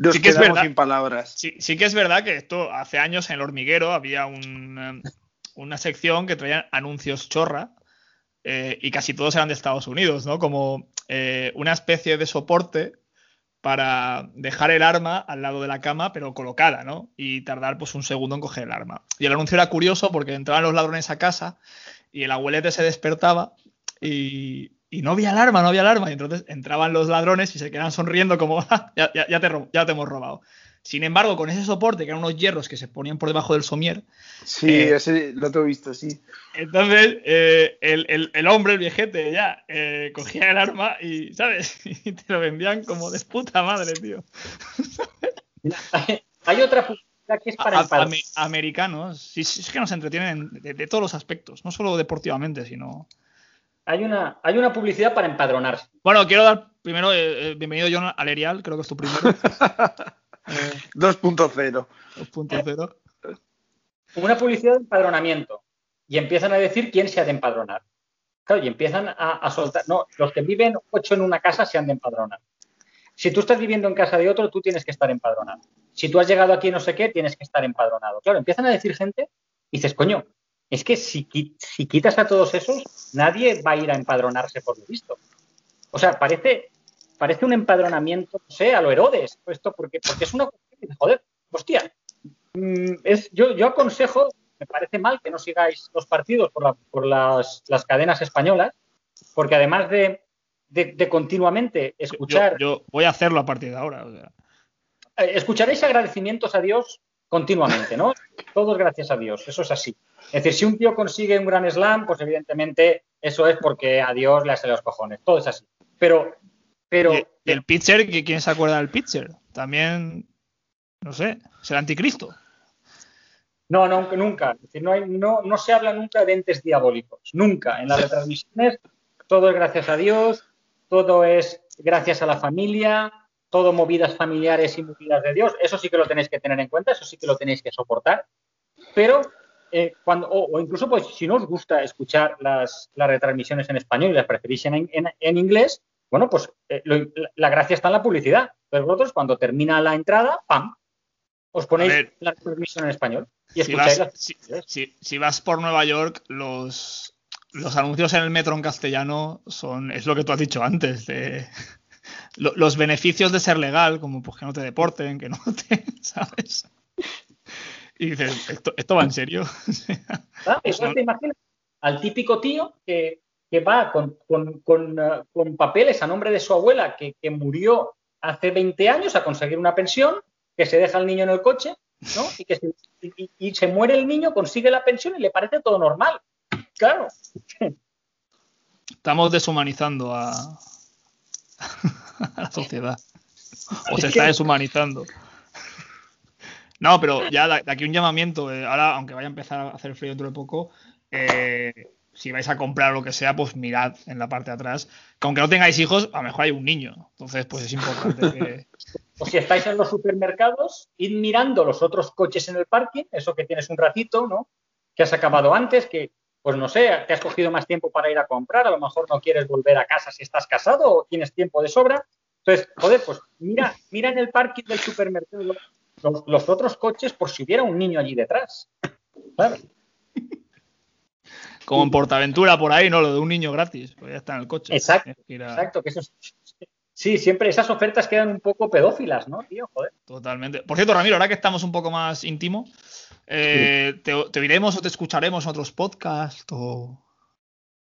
Nos Sí que es verdad. sin palabras. Sí, sí que es verdad que esto hace años en el hormiguero había un, eh, una sección que traían anuncios chorra eh, y casi todos eran de Estados Unidos, ¿no? Como eh, una especie de soporte para dejar el arma al lado de la cama, pero colocada, ¿no? Y tardar pues un segundo en coger el arma. Y el anuncio era curioso porque entraban los ladrones a casa y el abuelete se despertaba y, y no había alarma, no había alarma. Y entonces entraban los ladrones y se quedaban sonriendo como, "Ah, ya, ya- ya te, ya te hemos robado. Sin embargo, con ese soporte, que eran unos hierros que se ponían por debajo del somier, Sí, Eh, ese lo tengo visto, sí. entonces eh, el, el- el hombre, el viejete, ya, eh, cogía el arma y, ¿sabes? Y te lo vendían como de puta madre, tío. Hay otra publicidad que es para A- ame- americanos, sí, sí, es que nos entretienen de, de todos los aspectos, no solo deportivamente, sino... Hay una, hay una publicidad para empadronarse. Bueno, quiero dar primero, eh, eh, bienvenido John al Erial, creo que es tu primero. Eh, 2.0. 2.0. Una publicidad de empadronamiento. Y empiezan a decir quién se ha de empadronar. Claro, y empiezan a, a soltar. No, los que viven ocho en una casa se han de empadronar. Si tú estás viviendo en casa de otro, tú tienes que estar empadronado. Si tú has llegado aquí no sé qué, tienes que estar empadronado. Claro, empiezan a decir gente y dices, coño, es que si, qui- si quitas a todos esos, nadie va a ir a empadronarse por lo visto. O sea, parece, parece un empadronamiento, no sé, a lo Herodes, esto porque, porque es una cuestión joder, hostia, mm, es, yo, yo aconsejo, me parece mal que no sigáis los partidos por, la- por las, las cadenas españolas, porque además de, de- de continuamente escuchar, yo voy a hacerlo a partir de ahora. o sea. eh, escucharéis agradecimientos a Dios continuamente, ¿no? Todos gracias a Dios, eso es así. Es decir, si un tío consigue un gran slam, pues evidentemente eso es porque a Dios le hace los cojones, todo es así. Pero, pero, Y- el pitcher, ¿qui- ¿quién se acuerda del pitcher? También, no sé, es el anticristo. No, no, nunca. Es decir, no, hay- no, no se habla nunca de entes diabólicos. Nunca. En las retransmisiones todo es gracias a Dios, todo es gracias a la familia, todo movidas familiares y movidas de Dios. Eso sí que lo tenéis que tener en cuenta, eso sí que lo tenéis que soportar. Pero eh, cuando, o, o incluso, pues, si no os gusta escuchar las, las retransmisiones en español y las preferís en, en- en inglés, bueno, pues eh, lo- la, gracia está en la publicidad. Entonces vosotros, cuando termina la entrada, ¡pam! Os ponéis ver. la retransmisión en español y Si escucháis vas, las si, si- si vas por Nueva York, los, los anuncios en el metro en castellano son, es lo que tú has dicho antes, de lo- los beneficios de ser legal, como pues que no te deporten, que no te, ¿sabes? Y dices, ¿esto, esto va en serio? ¿sabes? Pues Entonces no- te imaginas al típico tío que, que va con, con- con, eh, con papeles a nombre de su abuela que, que murió hace 20 años a conseguir una pensión, que se deja el niño en el coche, ¿no? Y que se, y- y- y se muere el niño, consigue la pensión y le parece todo normal. Claro. Estamos deshumanizando a, a la sociedad. O se Es está deshumanizando. No, pero ya de de aquí un llamamiento. eh, ahora, aunque vaya a empezar a hacer frío dentro de poco, eh, si vais a comprar lo que sea, pues mirad en la parte de atrás. Que aunque no tengáis hijos, a lo mejor hay un niño. Entonces, pues es importante que. O si estáis en los supermercados, id mirando los otros coches en el parking, eso que tienes un ratito, ¿no? Que has acabado antes, que, pues no sé, te has cogido más tiempo para ir a comprar, a lo mejor no quieres volver a casa si estás casado o tienes tiempo de sobra. Entonces, joder, pues mira, mira en el parking del supermercado los, los otros coches por si hubiera un niño allí detrás. Claro. Como en Portaventura por ahí, ¿no? Lo de un niño gratis. Pues ya está en el coche. Exacto, que a- Exacto, que eso es- Sí, siempre esas ofertas quedan un poco pedófilas, ¿no, tío? Joder. Totalmente. Por cierto, Ramiro, ahora que estamos un poco más íntimo, eh, ¿te, te oiremos o te escucharemos en otros podcasts? O...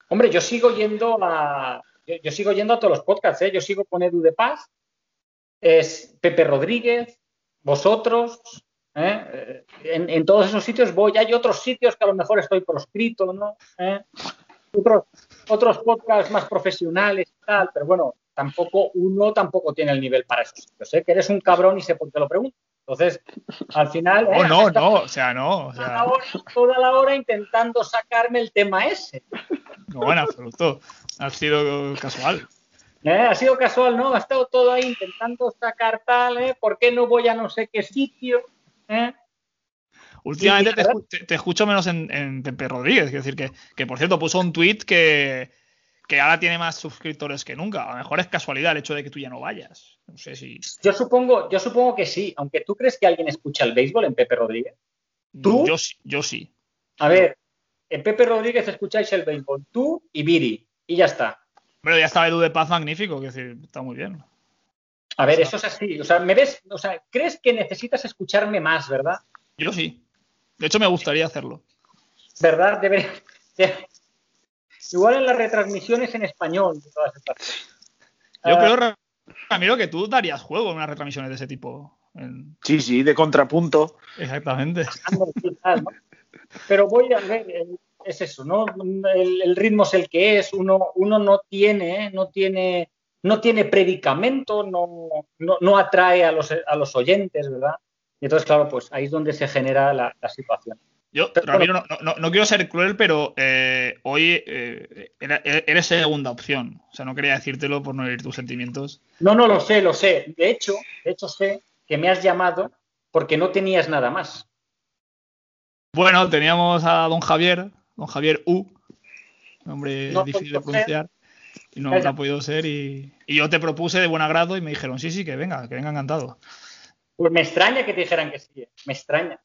Hombre, yo sigo yendo a. Yo, sigo yendo a todos los podcasts, ¿eh? Yo sigo con Edu de Paz, es Pepe Rodríguez, vosotros, ¿eh? Eh, En, en todos esos sitios voy. Hay otros sitios que a lo mejor estoy proscrito, ¿no? Otros, otros podcasts más profesionales y tal, pero bueno, tampoco, uno tampoco tiene el nivel para esos sitios, ¿eh? Que eres un cabrón y sé por qué lo pregunto. Entonces, al final. Oh, ¿eh? no, no, o sea, no. O Toda la, hora, toda la hora intentando sacarme el tema ese. no, en absoluto. Ha sido casual. ¿Eh? Ha sido casual, ¿no? Ha estado todo ahí intentando sacar tal, ¿eh? ¿Por qué no voy a no sé qué sitio? ¿Eh? Últimamente Sí, te, te- escucho menos en, en Pepe Rodríguez. Es decir, que, que por cierto puso un tweet que, que ahora tiene más suscriptores que nunca. A lo mejor es casualidad el hecho de que tú ya no vayas. No sé si. Yo supongo, yo supongo que sí, aunque tú crees que alguien escucha el béisbol en Pepe Rodríguez. ¿Tú? Yo, sí- yo sí. A ver, en Pepe Rodríguez escucháis el béisbol, tú y Viri, y ya está. Pero ya estaba Edu de Paz magnífico, que decir, está muy bien. A ver, eso es así. O sea, me ves, o sea, crees que necesitas escucharme más, ¿verdad? Yo sí. De hecho, me gustaría hacerlo. ¿Verdad? Debería. De- Igual en las retransmisiones en español y todas estas. Yo Ah, creo, Ra- Ramiro, que tú darías juego en unas retransmisiones de ese tipo. En- Sí, sí, de contrapunto. Exactamente. Pero voy a ver, eh, es eso, ¿no? El, el ritmo es el que es, uno, uno no tiene, ¿eh? no tiene, no tiene predicamento, no, no, no atrae a los, a los oyentes, ¿verdad? Y entonces, claro, pues ahí es donde se genera la, la situación. Yo, Ramiro, no, no- no quiero ser cruel, pero eh, hoy eh, eres segunda opción. O sea, no quería decírtelo por no herir tus sentimientos. No, no lo sé, lo sé. De hecho, de hecho sé que me has llamado porque no tenías nada más. Bueno, teníamos a don Javier, don Javier U, nombre No difícil de pronunciar, y no, no ha podido ser. Y, y yo te propuse de buen agrado y me dijeron, sí, sí, que venga, que venga encantado. Pues me extraña que te dijeran que sí, ¿eh? me extraña.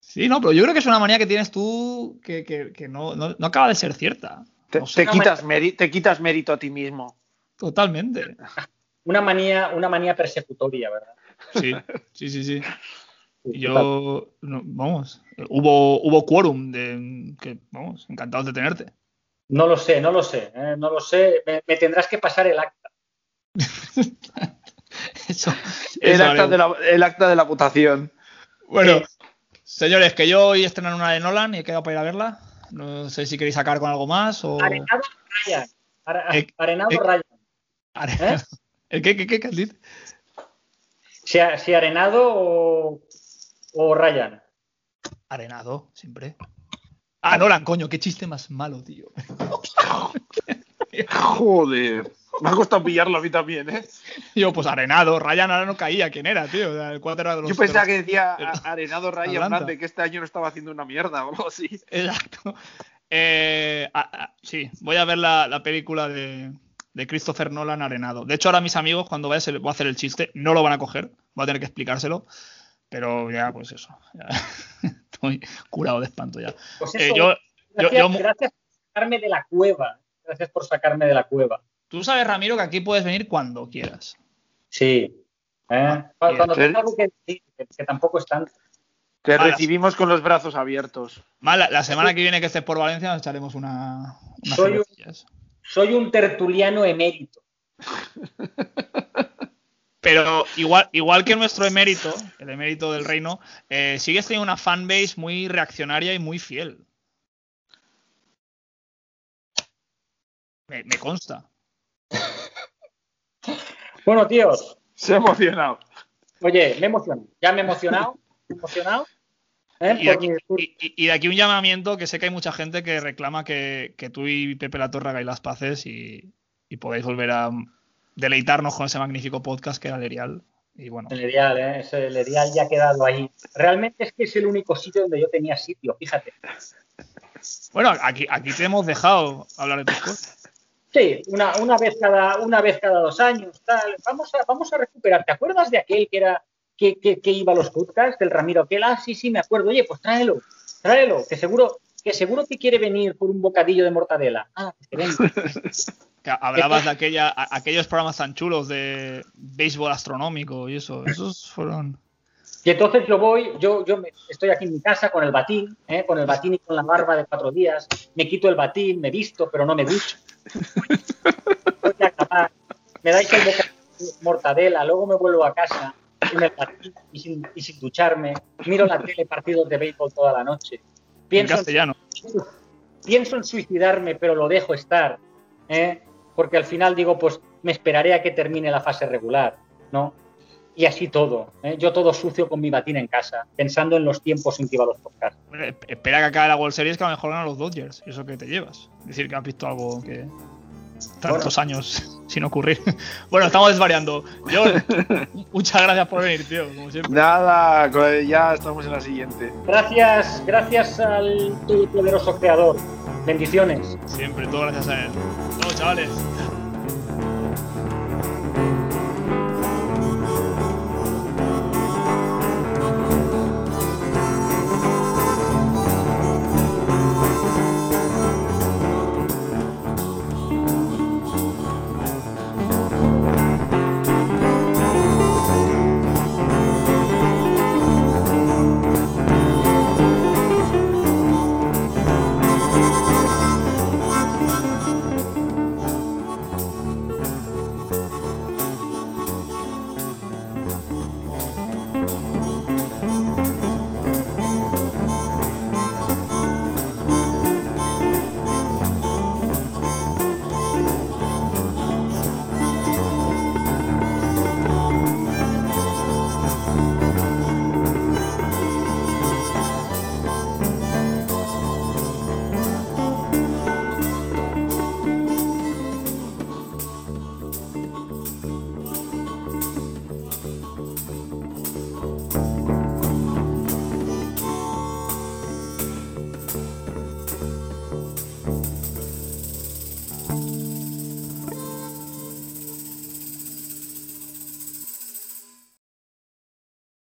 Sí, no, pero yo creo que es una manía que tienes tú que, que- que no, no- no acaba de ser cierta. Te, No sé, te quitas te quitas mérito a ti mismo. totalmente. Una manía, una manía persecutoria, ¿verdad? Sí, sí, sí, sí. Yo, no, vamos, hubo, hubo quórum de que, vamos, encantados de tenerte. No lo sé, no lo sé, ¿eh? no lo sé. Me, me tendrás que pasar el acta. Eso, El acta, de la, el acta de la votación. Bueno, Eh. Señores, que yo hoy estrenan una de Nolan y he quedado para ir a verla. No sé si queréis sacar con algo más o. Arenado Ryan. Eh, Arenado eh. Ryan. ¿Eh? ¿El qué, qué, qué? Si, si Arenado o, o Ryan. Arenado, siempre. Ah, Nolan, coño, qué chiste más malo, tío. Joder. Me ha costado pillarlo a mí también, ¿eh? Yo, pues Arenado, Ryan ahora no caía. ¿Quién era, tío? El cuadro era de los. Yo pensaba de que decía de a- los- Arenado Ryan de que este año no estaba haciendo una mierda o algo así. Exacto. Eh, sí, voy a ver la, la película de, de Christopher Nolan Arenado. De hecho, ahora mis amigos, cuando vaya, se les voy a hacer el chiste, no lo van a coger. Voy a tener que explicárselo. Pero ya, pues eso. ya. Estoy curado de espanto ya. Pues Eh, eso, yo, yo- gracias, yo- gracias por sacarme de la cueva. Gracias por sacarme de la cueva. Tú sabes, Ramiro, que aquí puedes venir cuando quieras. Sí. ¿eh? Cuando, cuando bien. tenga algo que decir, que, tampoco es tanto. Te recibimos con los brazos abiertos. Más, la, semana que viene que estés por Valencia nos echaremos una, unas Soy un- cervecillas. Soy un tertuliano emérito. Pero igual, igual que nuestro emérito, el emérito del reino, eh, sigues teniendo una fanbase muy reaccionaria y muy fiel. Me, me consta. Bueno, tíos, Se ha emocionado. oye, me he emocionado. Ya me he emocionado. me he emocionado. ¿eh? Y de, aquí, mi- y- y- y de aquí un llamamiento que sé que hay mucha gente que reclama que, que tú y Pepe La Torre hagáis las paces y, y podáis volver a deleitarnos con ese magnífico podcast que era Lerial. Y bueno, El Erial, ¿eh? Ese- el Erial ya ha quedado ahí. Realmente es que es el único sitio donde yo tenía sitio, fíjate. bueno aquí, aquí te hemos dejado hablar de tus cosas. Sí, una, una, vez cada, una vez cada dos años, tal. Vamos a, vamos a recuperar. ¿Te acuerdas de aquel que era que, que, iba a los podcasts, del Ramiro aquel? Ah, sí, sí, me acuerdo. Oye, pues tráelo, tráelo, que seguro que seguro que quiere venir por un bocadillo de mortadela. Ah, pues que venga. Hablabas de aquella, aquellos programas tan chulos de béisbol astronómico y eso. Esos fueron. Y entonces yo voy, yo, yo me- estoy aquí en mi casa con el batín, ¿eh? con el batín y con la barba de cuatro días. Me quito el batín, me visto, pero no me ducho. Voy a acabar. Me dais el de mortadela, luego me vuelvo a casa sin el batín y sin, y sin ducharme. Miro la tele partidos de béisbol toda la noche. En Pienso en, castellano. pienso en suicidarme, pero lo dejo estar. ¿eh? Porque al final digo, pues me esperaré a que termine la fase regular, ¿no? Y así todo. ¿eh? Yo todo sucio con mi batín en casa, pensando en los tiempos en que iba a los podcasts. Espera que acabe la World Series que a lo mejor ganan los Dodgers. ¿Y eso que te llevas? Es decir, que has visto algo que. Tantos años sin ocurrir. bueno, estamos desvariando. John, muchas gracias por venir, tío, como siempre. Nada, ya estamos en la siguiente. Gracias, gracias al todopoderoso creador. Bendiciones. Siempre, todo gracias a él. Chao, chavales.